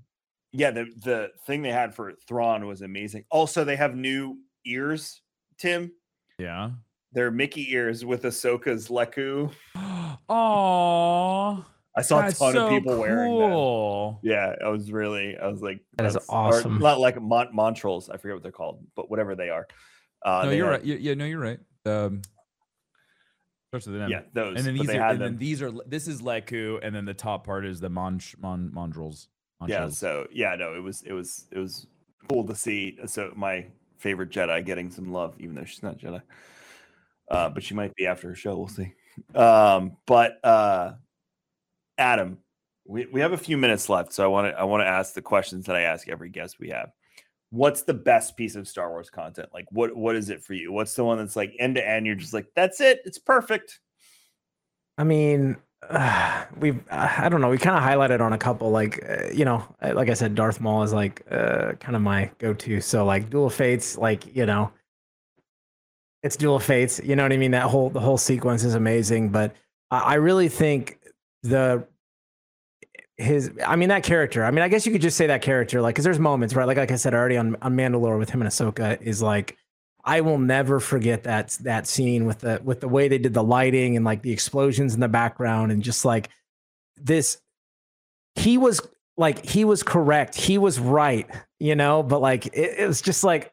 yeah the the thing they had for thrawn was amazing also they have new ears tim Yeah. they're mickey ears with ahsoka's leku Oh, I saw that's a ton so of people wearing them. Yeah, I was really, I was like, That is that's- or awesome. Not like Mont Montrals, I forget what they're called, but whatever they are. Uh, no, they you're had- right. Yeah, yeah, no, you're right. Um, starts with an M. Yeah, those. and then these are, and then these are this is Leku, and then the top part is the Mon Mon Montrals. Yeah, so yeah, no, it was, it was, it was cool to see. So my favorite Jedi getting some love, even though she's not Jedi. Uh, but she might be after her show. We'll see. Um, but uh, Adam, we, we have a few minutes left, so I want to I want to ask the questions that I ask every guest we have. What's the best piece of Star Wars content? Like, what what is it for you? What's the one that's like end to end? You're just like, that's it. It's perfect. I mean, uh, we've uh, I don't know. We kind of highlighted on a couple, like uh, you know, uh, like I said, Darth Maul is like uh, kind of my go-to. So like Duel Fates, like you know, it's Duel Fates. You know what I mean? That whole the whole sequence is amazing. But I, I really think the his I mean that character. I mean, I guess you could just say that character, like, because there's moments, right? Like like I said already on on Mandalore with him and Ahsoka is like. I will never forget that that scene with the with the way they did the lighting and like the explosions in the background and just like this he was like he was correct he was right you know but like it, it was just like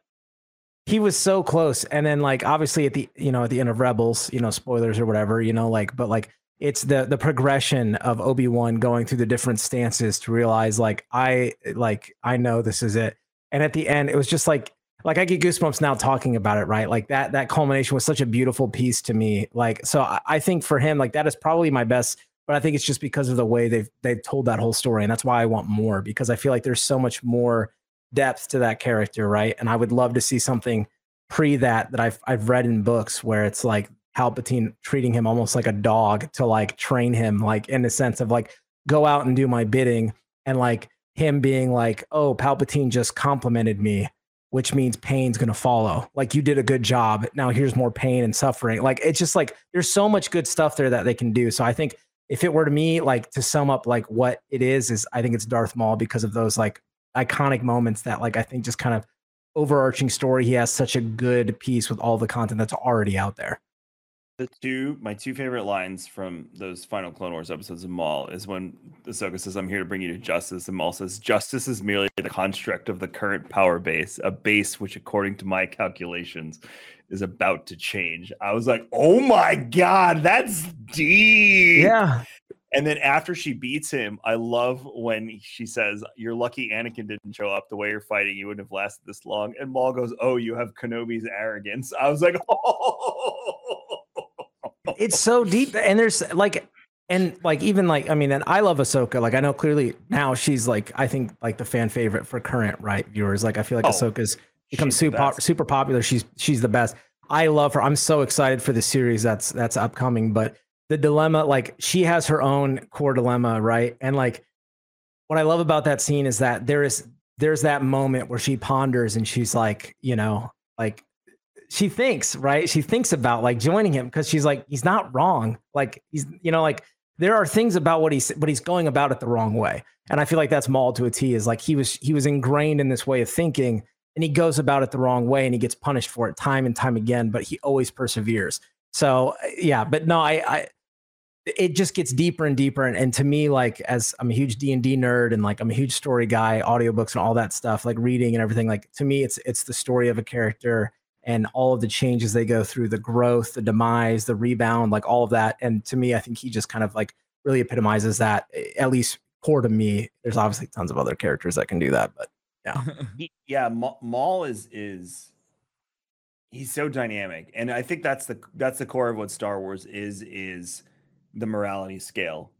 he was so close and then like obviously at the you know at the end of rebels you know spoilers or whatever you know like but like it's the the progression of obi-wan going through the different stances to realize like i like i know this is it and at the end it was just like like I get goosebumps now talking about it, right? Like that that culmination was such a beautiful piece to me. Like so I, I think for him, like that is probably my best, but I think it's just because of the way they've they've told that whole story. And that's why I want more, because I feel like there's so much more depth to that character, right? And I would love to see something pre that that I've I've read in books where it's like Palpatine treating him almost like a dog to like train him, like in the sense of like go out and do my bidding, and like him being like, oh, Palpatine just complimented me which means pain's going to follow. Like you did a good job. Now here's more pain and suffering. Like it's just like there's so much good stuff there that they can do. So I think if it were to me, like to sum up like what it is, is I think it's Darth Maul because of those like iconic moments that like I think just kind of overarching story. He has such a good piece with all the content that's already out there. The two my two favorite lines from those final Clone Wars episodes of Maul is when Ahsoka says, "I'm here to bring you to justice," and Maul says, "Justice is merely the construct of the current power base, a base which, according to my calculations, is about to change." I was like, "Oh my god, that's deep!" Yeah. And then after she beats him, I love when she says, "You're lucky Anakin didn't show up. The way you're fighting, you wouldn't have lasted this long." And Maul goes, "Oh, you have Kenobi's arrogance." I was like, "Oh." It's so deep and there's like and like even like i mean and i love ahsoka like i know clearly now she's like i think like the fan favorite for current right viewers like i feel like Oh. ahsoka's becomes She's super pop, super popular. She's she's the best. I love her. I'm so excited for the series that's that's upcoming. But the dilemma, like she has her own core dilemma, right? And like what I love about that scene is that there is there's that moment where she ponders and she's like, you know, like she thinks, right? She thinks about like joining him because she's like, he's not wrong. Like he's, you know, like there are things about what he's but he's going about it the wrong way. And I feel like that's Maul to a T is like he was he was ingrained in this way of thinking and he goes about it the wrong way and he gets punished for it time and time again, but he always perseveres. So uh, yeah, but no, I I it just gets deeper and deeper and, and to me like as i'm a huge d&d nerd and like i'm a huge story guy audiobooks and all that stuff like reading and everything like to me it's it's the story of a character and all of the changes they go through the growth the demise the rebound like all of that and to me i think he just kind of like really epitomizes that eh, at least core to me there's obviously tons of other characters that can do that but yeah yeah, Ma- Maul is is he's so dynamic, and I think that's the that's the core of what Star Wars is is the morality scale.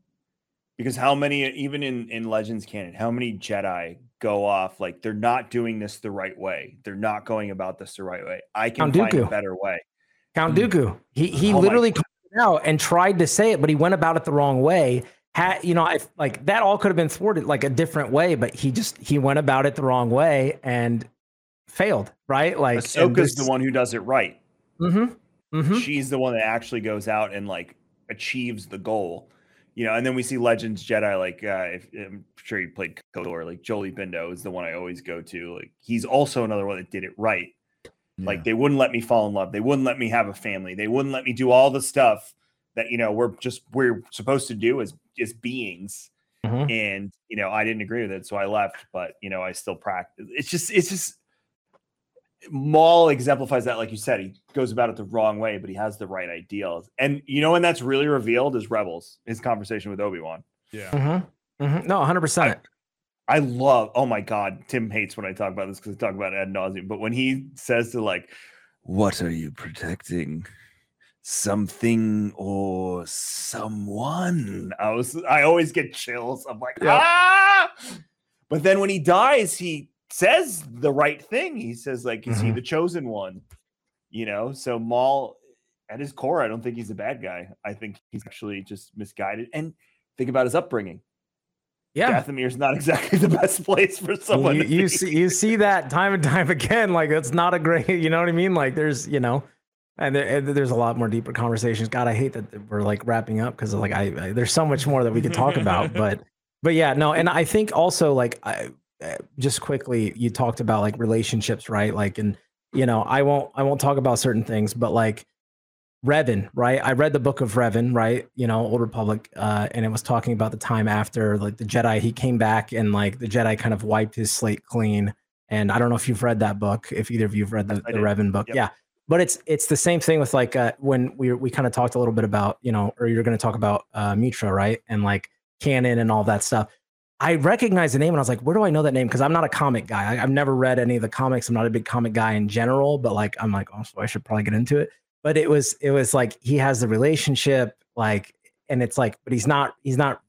Because how many, even in in Legends canon, how many Jedi go off like they're not doing this the right way? They're not going about this the right way. I can Count find a better way. Count Mm. Dooku. He he Oh literally called it out and tried to say it, but he went about it the wrong way. Had you know, I like that all could have been thwarted like a different way, but he just he went about it the wrong way and failed. Right? Like Ahsoka's the one who does it right. Mm-hmm. Mm-hmm. she's the one that actually goes out and like achieves the goal you know and then we see legends jedi like uh if i'm sure you played KOTOR, like Jolee Bindo is the one i always go to like he's also another one that did it right. Like they wouldn't let me fall in love. They wouldn't let me have a family. They wouldn't let me do all the stuff that you know we're just we're supposed to do as as beings. Mhm. and you know i didn't agree with it so i left but you know i still practice it's just it's just Maul exemplifies that, like you said, he goes about it the wrong way, but he has the right ideals. And you know when that's really revealed is Rebels, his conversation with Obi Wan. yeah. Mm-hmm. Mm-hmm. No, hundred percent. I love. Oh my god, Tim hates when I talk about this because I talk about it ad nauseum. But when he says to like, "What are you protecting? Something or someone?" I was. I always get chills. I'm like, Yeah. ah. But then when he dies, he says the right thing. He says like, "Is he Mhm. the chosen one?" You know. So Maul, at his core, I don't think he's a bad guy. I think he's actually just misguided. And think about his upbringing. Yeah. Dathomir is not exactly the best place for someone. you, you see you see that time and time again. Like that's not a great, you know what I mean? Like there's, you know, and, there, and there's a lot more deeper conversations. God, I hate that we're like wrapping up because like I, I there's so much more that we could talk about. But but yeah, no, and I think also like I just quickly you talked about like relationships, right? Like and you know I won't I won't talk about certain things, but like Revan, right? I read the book of Revan, right? You know, Old Republic, uh, and it was talking about the time after like the Jedi. He came back and like the Jedi kind of wiped his slate clean. And I don't know if you've read that book, if either of you've read the, the did. Revan book, Yep. yeah. But it's it's the same thing with like uh, when we we kind of talked a little bit about you know, or you're going to talk about uh, Meetra, right? And like canon and all that stuff. I recognized the name and I was like, where do I know that name? Because I'm not a comic guy. I, I've never read any of the comics. I'm not a big comic guy in general, but like I'm like, oh, so I should probably get into it. But it was it was like he has the relationship, like, and it's like, but he's not he's not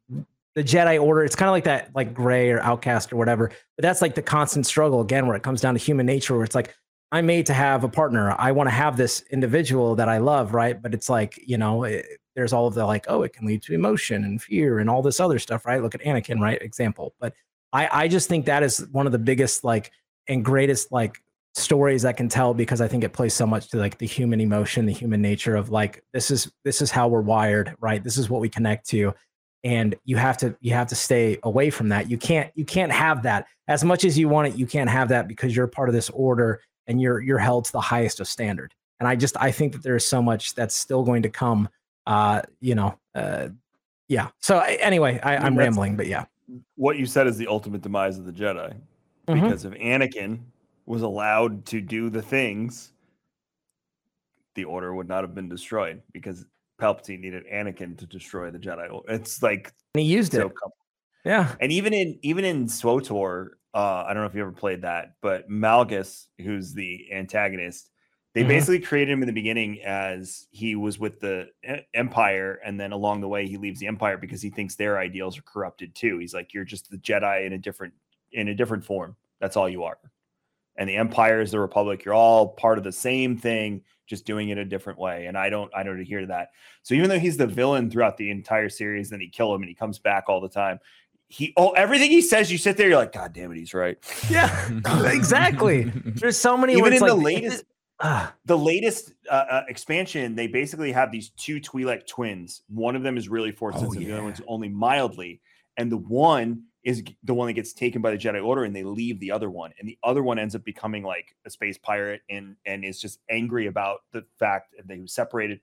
the Jedi Order. It's kind of like that, like gray or outcast or whatever. But that's like the constant struggle again, where it comes down to human nature, where it's like, I'm made to have a partner. I want to have this individual that I love, right? But it's like, you know, it, there's all of the like, oh, it can lead to emotion and fear and all this other stuff, right? Look at Anakin, right? Example. But I, I just think that is one of the biggest like and greatest like stories I can tell because I think it plays so much to like the human emotion, the human nature of like this is this is how we're wired, right? This is what we connect to. And you have to you have to stay away from that. You can't you can't have that. As much as you want it, you can't have that because you're part of this order and you're you're held to the highest of standard. And I just I think that there is so much that's still going to come uh, you know, uh yeah. So anyway, I, I mean, I'm that's- rambling, but yeah. what you said is the ultimate demise of the Jedi. Mhm. Because if Anakin was allowed to do the things, the Order would not have been destroyed because Palpatine needed Anakin to destroy the Jedi. It's like And he used so it. Yeah. and even in even in SWTOR, uh, I don't know if you ever played that, but Malgus, who's the antagonist, they Mhm. basically created him in the beginning as he was with the Empire, and then along the way he leaves the Empire because he thinks their ideals are corrupted too. He's like, "You're just the Jedi in a different in a different form. That's all you are." and the Empire is the Republic. You're all part of the same thing, just doing it a different way. And I don't I don't adhere to that. So even though he's the villain throughout the entire series, then he kill him and he comes back all the time. He oh everything he says, you sit there, you're like, God damn it, he's right. Yeah, exactly. There's so many. Even in the latest the latest uh, uh, expansion, they basically have these two Twi'lek twins. One of them is really force Oh, sensitive, the other one's only mildly, and the one is the one that gets taken by the Jedi Order, and they leave the other one, and the other one ends up becoming like a space pirate, and and is just angry about the fact that they was separated,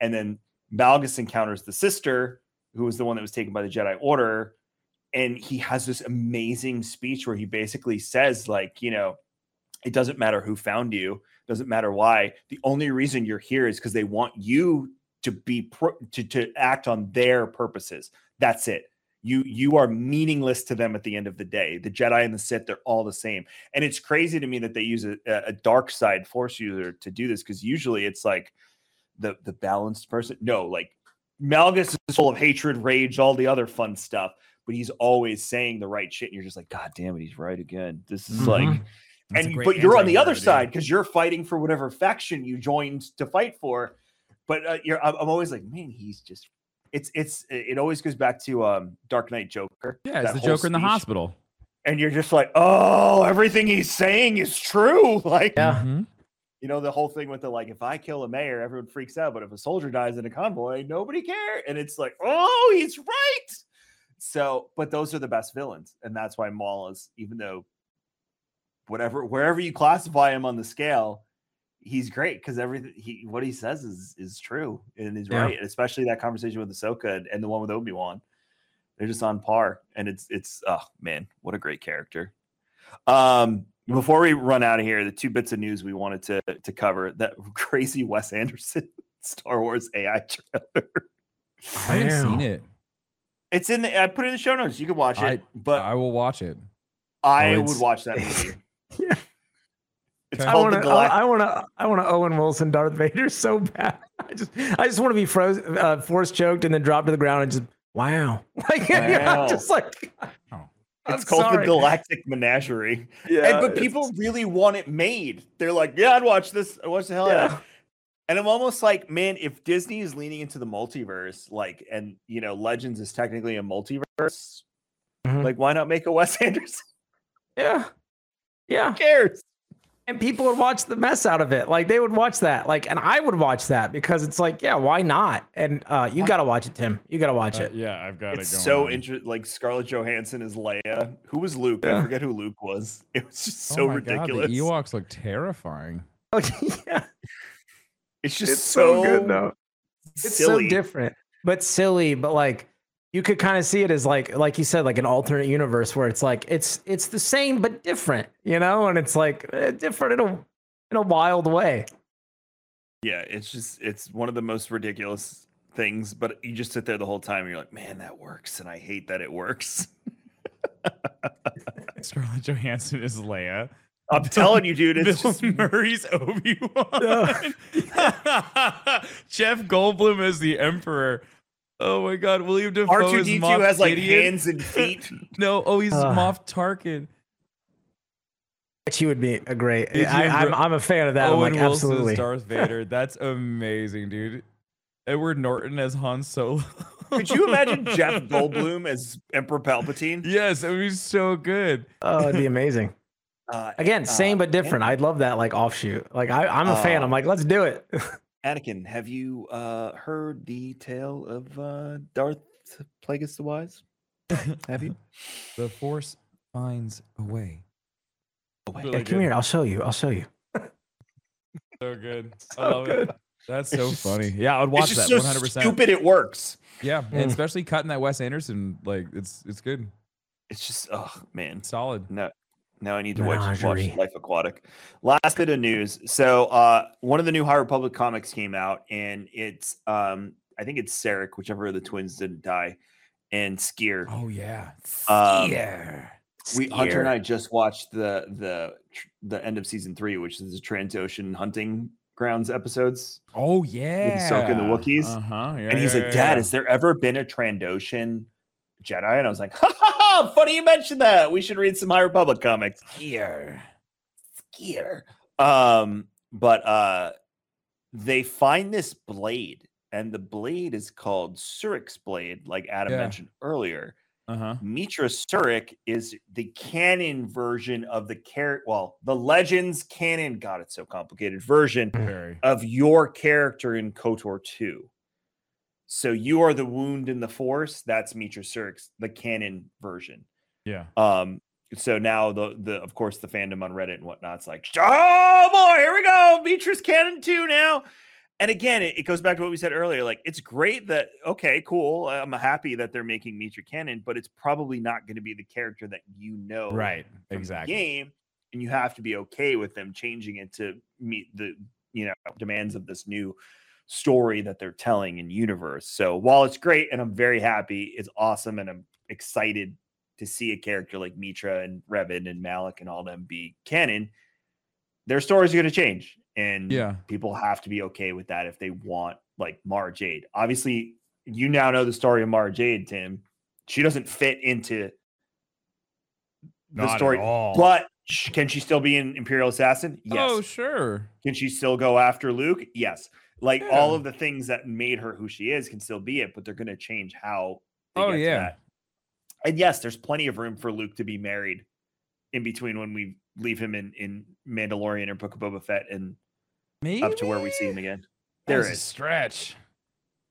and then Malgus encounters the sister, who was the one that was taken by the Jedi Order, and he has this amazing speech where he basically says like, you know, it doesn't matter who found you doesn't matter why. The only reason you're here is because they want you to be pro- to, to act on their purposes. That's it. You you are meaningless to them at the end of the day. The jedi and the sith they're all the same. And it's crazy to me that they use a, a dark side force user to do this because usually it's like the the balanced person. No like malgus is full of hatred rage all the other fun stuff but he's always saying the right shit and you're just like god damn it he's right again. This is like Mhm. That's and but you're on the other dude. side because you're fighting for whatever faction you joined to fight for. But uh, you're, I'm, I'm always like, man, he's just. It's it's it always goes back to um Dark Knight Joker. Yeah, it's the whole Joker in the hospital. and you're just like, oh, everything he's saying is true. Like, Yeah. Mhm. you know, the whole thing with the like, if I kill a mayor, everyone freaks out, but if a soldier dies in a convoy, nobody cares. And it's like, oh, he's right. So, but those are the best villains, and that's why Maul is, even though whatever wherever you classify him on the scale, he's great because everything he what he says is is true and he's Yeah. right. Especially that conversation with Ahsoka and, and the one with Obi Wan, they're just on par, and it's it's oh man, what a great character. Um, before we run out of here, the two bits of news we wanted to to cover that crazy Wes Anderson Star Wars AI trailer. I haven't seen it. It's in the I put it in the show notes. You can watch it, I- but I will watch it. I Oh, would watch that movie. Yeah. It's Okay. I called want the to. Galactic. I want to. I want to Owen Wilson, Darth Vader, so bad. I just. I just want to be frozen, uh, force choked, and then drop to the ground and just. Wow. Like, Wow. just like. Oh. It's I'm called sorry. the Galactic Menagerie. Yeah. and, but it's- people really want it made. They're like, yeah, I'd watch this. I'd watch the hell out of it. Yeah. And I'm almost like, man, if Disney is leaning into the multiverse, like, and you know, Legends is technically a multiverse, Mhm. like, why not make a Wes Anderson? Yeah. Yeah. Who cares? and people would watch the mess out of it. Like they would watch that. Like, and I would watch that because it's like, yeah, why not? And uh, you got to watch it, Tim. You got to watch Uh, it. yeah, I've got It's it going. so interesting. Like Scarlett Johansson is Leia. Who was Luke? I forget who Luke was. It was just Oh so my ridiculous. God, the Ewoks look terrifying. Oh, yeah, it's just it's so, so good though. It's silly. so different, but silly. But like, you could kind of see it as like, like you said, like an alternate universe where it's like it's it's the same but different, you know, and it's like eh, different in a in a wild way. Yeah, it's just it's one of the most ridiculous things, but you just sit there the whole time and you're like, man, that works, and I hate that it works. Scarlett Johansson is Leia. I'm telling you, dude, it's Bill just Murray's Obi Wan. Jeff Goldblum is the Emperor. Oh my God, William Dafoe R2D2 Moff has like Gideon. hands and feet. No, oh, he's Uh. Moff Tarkin. She would be a great. Did you I, I'm I'm a fan of that. Owen like Wilson absolutely. as Darth Vader. That's amazing, dude. Edward Norton as Han Solo. Could you imagine Jeff Goldblum as Emperor Palpatine? Yes, it would be so good. Oh, it'd be amazing. Uh, Again, same uh, but different. I'd love that like offshoot. Like I, I'm a fan. Uh, I'm like, let's do it. Anakin, have you uh, heard the tale of uh, Darth Plagueis the Wise? Have you? The Force finds a way. Really Yeah, come good. here. I'll show you. I'll show you. So good. I So love good. it. That's so just- funny. Yeah, I would It's watch just that 100%. stupid it works. Yeah, and Mm. especially cutting that Wes Anderson, like it's it's good. It's just, oh man, Solid. No, now I need to watch, watch Life Aquatic. Last bit of news. So, uh, one of the new High Republic comics came out, and it's, um, I think it's Sarek, whichever of the twins didn't die, and Sskeer. Oh yeah. Um, we Hunter and I just watched the the the end of season three, which is the Trandoshan hunting grounds episodes. Oh yeah. Ahsoka and the Wookiees. Uh-huh. Yeah, and he's yeah, like, Dad, yeah. has there ever been a Trandoshan Jedi? And I was like, ha ha ha, funny you mentioned that. We should read some High Republic comics. here. here. Um, but uh, they find this blade, and the blade is called Surik's blade, like Adam Yeah. mentioned earlier. Uh huh. Meetra Surik is the canon version of the character. Well, the Legends canon. God, it's so complicated. Version Very. of your character in KOTOR 2. So you are the wound in the force. That's Meetra Surik's the canon version. Yeah. Um, so now the the of course the fandom on Reddit and whatnot's like, oh boy, here we go, Meetra's canon too now. And again, it, it goes back to what we said earlier. Like, it's great that okay, cool. I'm happy that they're making Meetra canon, but it's probably not going to be the character that you know Right. Exactly. game, and you have to be okay with them changing it to meet the you know demands of this new story that they're telling in universe. So while it's great and I'm very happy, it's awesome, and I'm excited to see a character like Meetra and Revan and Malak and all them be canon. Their stories are going to change, and Yeah. people have to be okay with that if they want like Mara Jade. Obviously, you now know the story of Mara Jade, Tim. She doesn't fit into the Not at story, all. but can she still be an Imperial assassin? Oh, yes. Oh, sure. Can she still go after Luke? Yes. Like all of the things that made her who she is can still be it, but they're going to change how. They Oh, yeah. that. And yes, there's plenty of room for Luke to be married in between when we leave him in in Mandalorian or Book of Boba Fett and Maybe up to where we see him again. There is a stretch.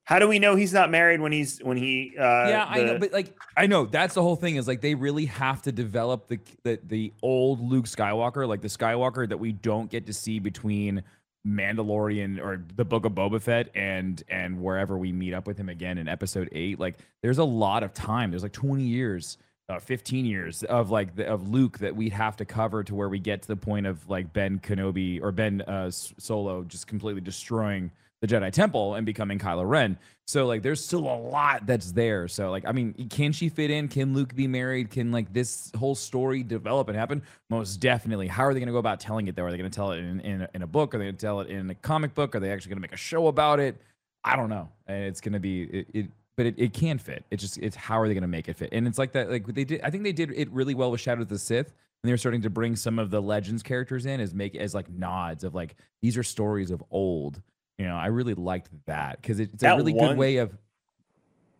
How do we know he's not married when he's when he? Uh, yeah, I know, but like I know that's the whole thing is like they really have to develop the the the old Luke Skywalker, like the Skywalker that we don't get to see between Mandalorian or the Book of Boba Fett and and wherever we meet up with him again in Episode Eight. Like there's a lot of time. There's like 20 years. Uh, 15 years of like the, of Luke that we'd have to cover to where we get to the point of like Ben Kenobi or Ben uh, Solo just completely destroying the Jedi Temple and becoming Kylo Ren. So like there's still a lot that's there. So like I mean, can she fit in? Can Luke be married? Can like this whole story develop and happen? Most definitely. How are they going to go about telling it though? Are they going to tell it in in a, in a book? Are they going to tell it in a comic book? Are they actually going to make a show about it? I don't know. And it's going to be it, it but it, it can fit. It's just it's how are they going to make it fit? And it's like that like they did I think they did it really well with Shadow of the Sith. And they were starting to bring some of the legends characters in as make as like nods of like these are stories of old. You know, I really liked that because it's a really one- good way of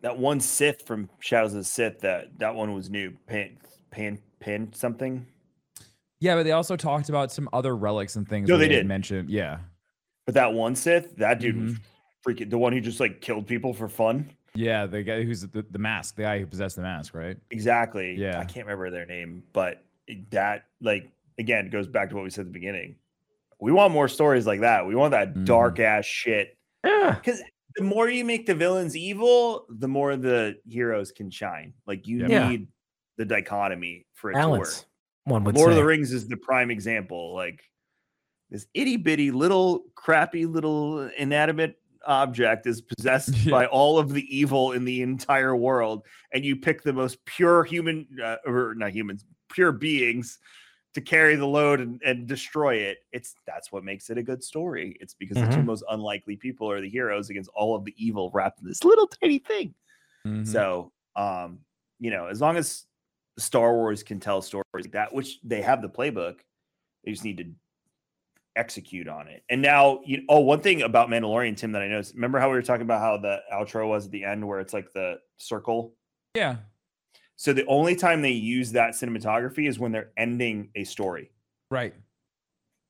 that one Sith from Shadows of the Sith that that one was new. Pan pan pan something. yeah. But they also talked about some other relics and things. No, where they did. mentioned yeah, But that one Sith, that dude Mm-hmm. freaking the one who just like killed people for fun. yeah. The guy who's the, the mask, the guy who possessed the mask, right? Exactly. Yeah. I can't remember their name, but that like again goes back to what we said at the beginning. We want more stories like that. We want that Mhm. dark ass shit. Yeah. Because the more you make the villains evil, the more the heroes can shine. Like you Yeah. need the dichotomy for it to Balance. work. One would Lord say. of the Rings is the prime example. Like this itty bitty little crappy little inanimate object is possessed Yeah. by all of the evil in the entire world, and you pick the most pure human, uh, or not humans, pure beings to carry the load and, and destroy it. It's that's what makes it a good story. It's because the two Mhm. most unlikely people are the heroes against all of the evil wrapped in this little tiny thing. Mhm. So, um, you know, as long as Star Wars can tell stories like that, which they have the playbook, they just need to execute on it. And now, you oh, one thing about Mandalorian, Tim, that I noticed. Remember how we were talking about how the outro was at the end, where it's like the circle. yeah, So the only time they use that cinematography is when they're ending a story. right.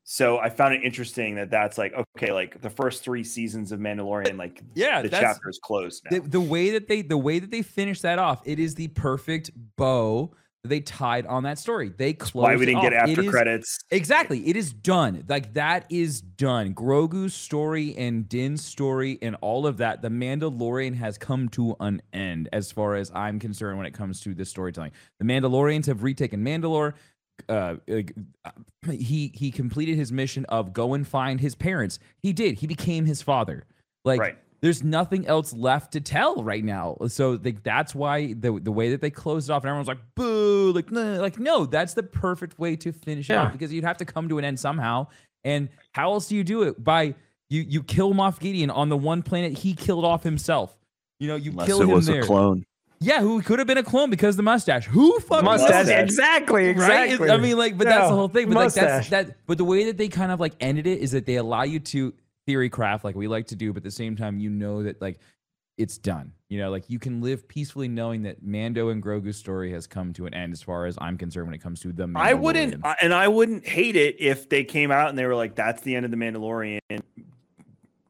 So I found it interesting that that's like okay, like the first three seasons of Mandalorian, like Yeah, the chapter is closed now. the, the way that they the way that they finish that off, it is the perfect bow they tied on that story. They closed. Why we didn't get. After is- credits? Exactly. It is done. Like that is done. Grogu's story and Din's story and all of that. The Mandalorian has come to an end as far as I'm concerned when it comes to this storytelling. The Mandalorians have retaken Mandalore. Uh, uh, he he completed his mission of go and find his parents. He did. He became his father. Like Right. There's nothing else left to tell right now. So like that's why the the way that they closed it off and everyone's like boo, like no, like no, that's the perfect way to finish it off because you'd have to come to an end somehow. And how else do you do it? By you you kill Moff Gideon on the one planet he killed off himself. You know, you kill him there. It was a clone. Yeah, who could have been a clone because of the mustache? Who fucking mustache. mustache. Exactly. Right? Exactly. I mean, like, but that's the whole thing. But like, that's that. But the way that they kind of like ended it is that they allow you to theory craft like we like to do, but at the same time, you know that like it's done. You know, like you can live peacefully knowing that Mando and Grogu's story has come to an end, as far as I'm concerned, when it comes to the. I wouldn't, and I wouldn't hate it if they came out and they were like, "That's the end of the Mandalorian."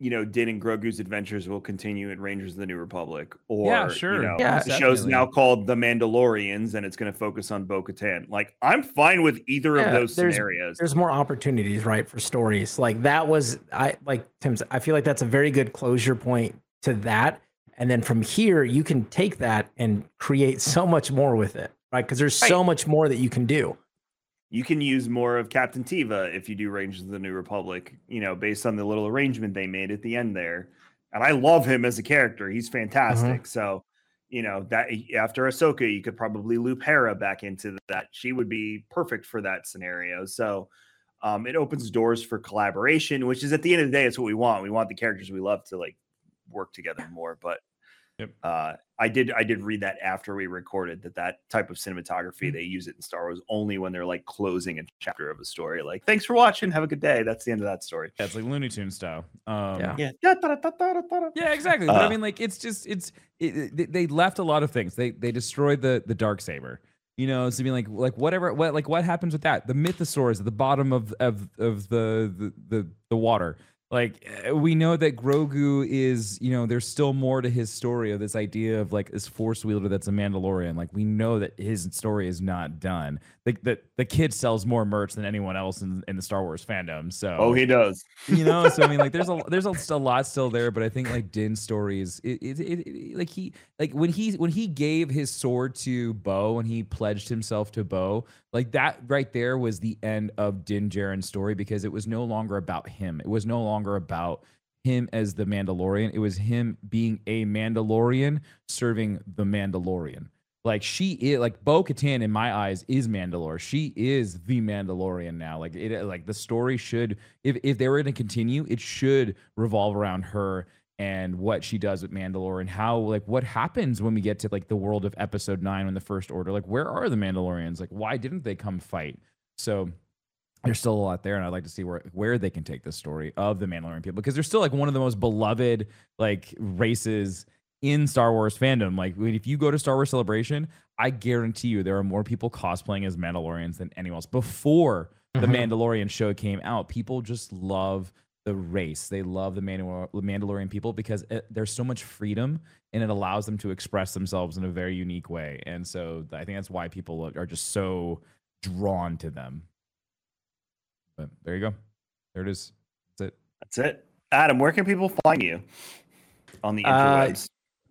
You know, Din and Grogu's adventures will continue in Rangers of the New Republic, or Yeah, sure. You know, Yeah, the show's now called The Mandalorians, and it's going to focus on Bo-Katan. Like, I'm fine with either Yeah, of those there's- scenarios. there's more opportunities, right, for stories. Like that was I like Tim's. I feel like that's a very good closure point to that. And then from here, you can take that and create so much more with it, right? Because there's so much more that you can do. You can use more of Captain Teva if you do Rangers of the New Republic, you know, based on the little arrangement they made at the end there. And I love him as a character. He's fantastic. So, you know, that after Ahsoka, you could probably loop Hera back into that. She would be perfect for that scenario. So um, it opens doors for collaboration, which is at the end of the day, it's what we want. We want the characters we love to like work together more. But Yep. uh, I did I did read that after we recorded that that type of cinematography they use it in Star Wars only when they're like closing a chapter of a story. Like, thanks for watching, have a good day. That's the end of that story. Yeah, it's like Looney Tune style. Um, Yeah. Yeah. Yeah, exactly. but I Uh, mean, like, it's just it's it, it- they- they left a lot of things. They they destroyed the the dark saber. You know, so I mean, like like whatever what like what happens with that? The mythosaurs at the bottom of of of the the the, the water. Like uh, we know that Grogu is, you know, there's still more to his story of this idea of like this force wielder that's a Mandalorian. Like we know that his story is not done. Like the the kid sells more merch than anyone else in, in the Star Wars fandom. So Oh, he does. you know so i mean like there's a there's a, a lot still there but i think like din's stories it, it, it, it- like he like when he when he gave his sword to bo and he pledged himself to bo like that right there was the end of din Djarin's story because it was no longer about him it was no longer about him as the mandalorian it was him being a mandalorian serving the mandalorian like she is like Bo Katan in my eyes is Mandalore. She is the Mandalorian now. Like it uh, like the story should if if they were to continue, it should revolve around her and what she does with Mandalore and how like what happens when we get to like the world of episode 9 when the first order like where are the Mandalorians? Like why didn't they come fight? So there's still a lot there and I'd like to see where where they can take this story of the Mandalorian people because they're still like one of the most beloved like races in Star Wars fandom. Like if you go to Star Wars Celebration, I guarantee you there are more people cosplaying as Mandalorians than anyone else. Before the Mhm. Mandalorian show came out, people just love the race. They love the Mandal- Mandalorian people because it, there's so much freedom and it allows them to express themselves in a very unique way. And so I think that's why people are just so drawn to them. But there you go. There it is. That's it. That's it. Adam, where can people find you on the Uh, interwebs?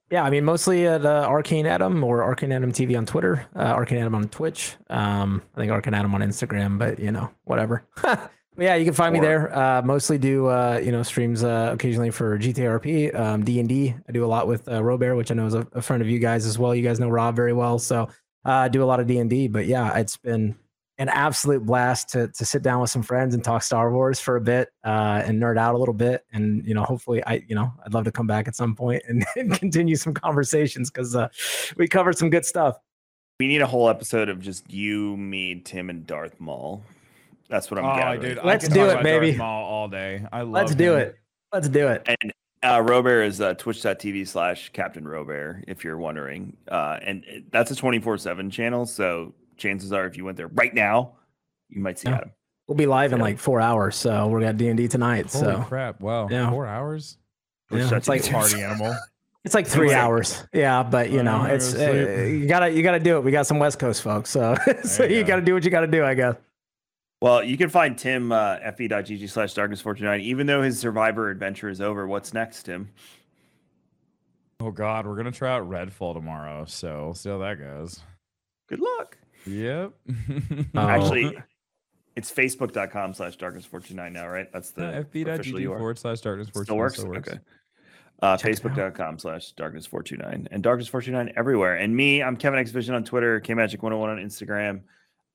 Yeah, I mean, mostly at uh, Arcane Adam or Arcane Adam TV on Twitter, uh, Arcane Adam on Twitch. Um, I think Arcane Adam on Instagram, but you know, whatever. Yeah, you can find me there. Uh, mostly do uh, you know streams uh, occasionally for GTRP, um, D and D. I do a lot with uh, Robert, which I know is a, a friend of you guys as well. You guys know Rob very well, so uh, I do a lot of D and D. But yeah, it's been an absolute blast to to sit down with some friends and talk Star Wars for a bit uh, and nerd out a little bit. And you know, hopefully, I you know, I'd love to come back at some point and, and continue some conversations because uh, we covered some good stuff. we need a whole episode of just you, me, Tim, and Darth Maul. That's what I'm Oh, gathering. Let's do it, baby. all day. I love Let's do it. Let's do it. And uh, Robert is uh, twitch.tv slash Captain Robert, if you're wondering. Uh, and that's a 24 7 channel. So chances are, if you went there right now, you might see Yeah. Adam. We'll be live in like four hours, so we're got D and D tonight. Holy so crap! Wow, Yeah. four hours. yeah, it's like Party animal. it's like three Like- hours. Yeah, but you know, know, it's uh, you gotta you gotta do it. We got some West Coast folks, so so you you, go. gotta do what you gotta do. I guess. Well, you can find Tim uh, fb.gg slash darkness 429. Even though his survivor adventure is over, what's next, Tim? Oh God, we're gonna try out Redfall tomorrow, so we'll see how that goes. Good luck. Yep. Oh. Actually, it's facebook.com slash darkness 429 now, right? That's the yeah, fb.gg forward slash darkness Still fortune works? still works. Okay. Uh, Check. Facebook.com slash darkness 429 and darkness 429 everywhere. And me, I'm Kevin X Vision on Twitter, KMagic101 on Instagram,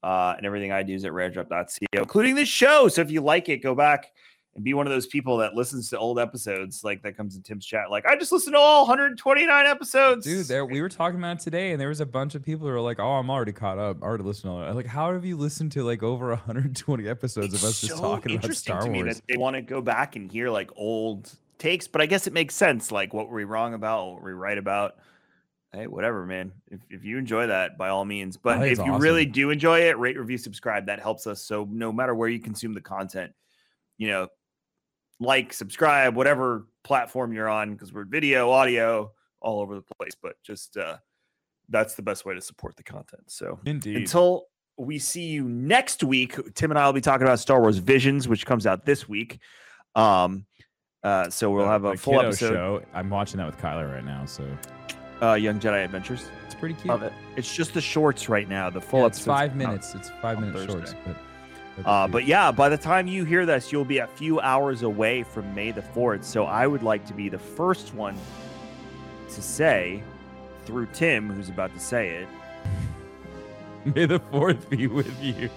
uh, and everything I do is at raredrop.co, including this show. So if you like it, go back and be one of those people that listens to old episodes, like that comes in Tim's chat. Like, I just listened to all 129 episodes. Dude, there we were talking about it today, and there was a bunch of people who were like, "Oh, I'm already caught up. I already listened to all that." Like, how have you listened to like over 120 episodes It's of us just so talking about Star Wars? they want to go back and hear like old takes, but I guess it makes sense. Like, what were we wrong about? What were we right about? Hey, whatever, man. If, if you enjoy that, by all means. But if it's you really do enjoy it, rate, review, subscribe. That helps us. So no matter where you consume the content, you know, like, subscribe, whatever platform you're on, because we're video, audio, all over the place. But just uh that's the best way to support the content. So Indeed. until we see you next week, Tim and I will be talking about Star Wars Visions, which comes out this week. Um, uh, so we'll have a full episode. Show. I'm watching that with Kyler right now, so Uh, Young Jedi Adventures. it's pretty cute. Love it. It's just the shorts right now. The full Yeah, it's five minutes. It's five minute shorts, Thursday. but. but Uh, but yeah, by the time you hear this, you'll be a few hours away from May the 4th. So I would like to be the first one to say, through Tim, who's about to say it, may the fourth be with you.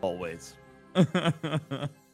always.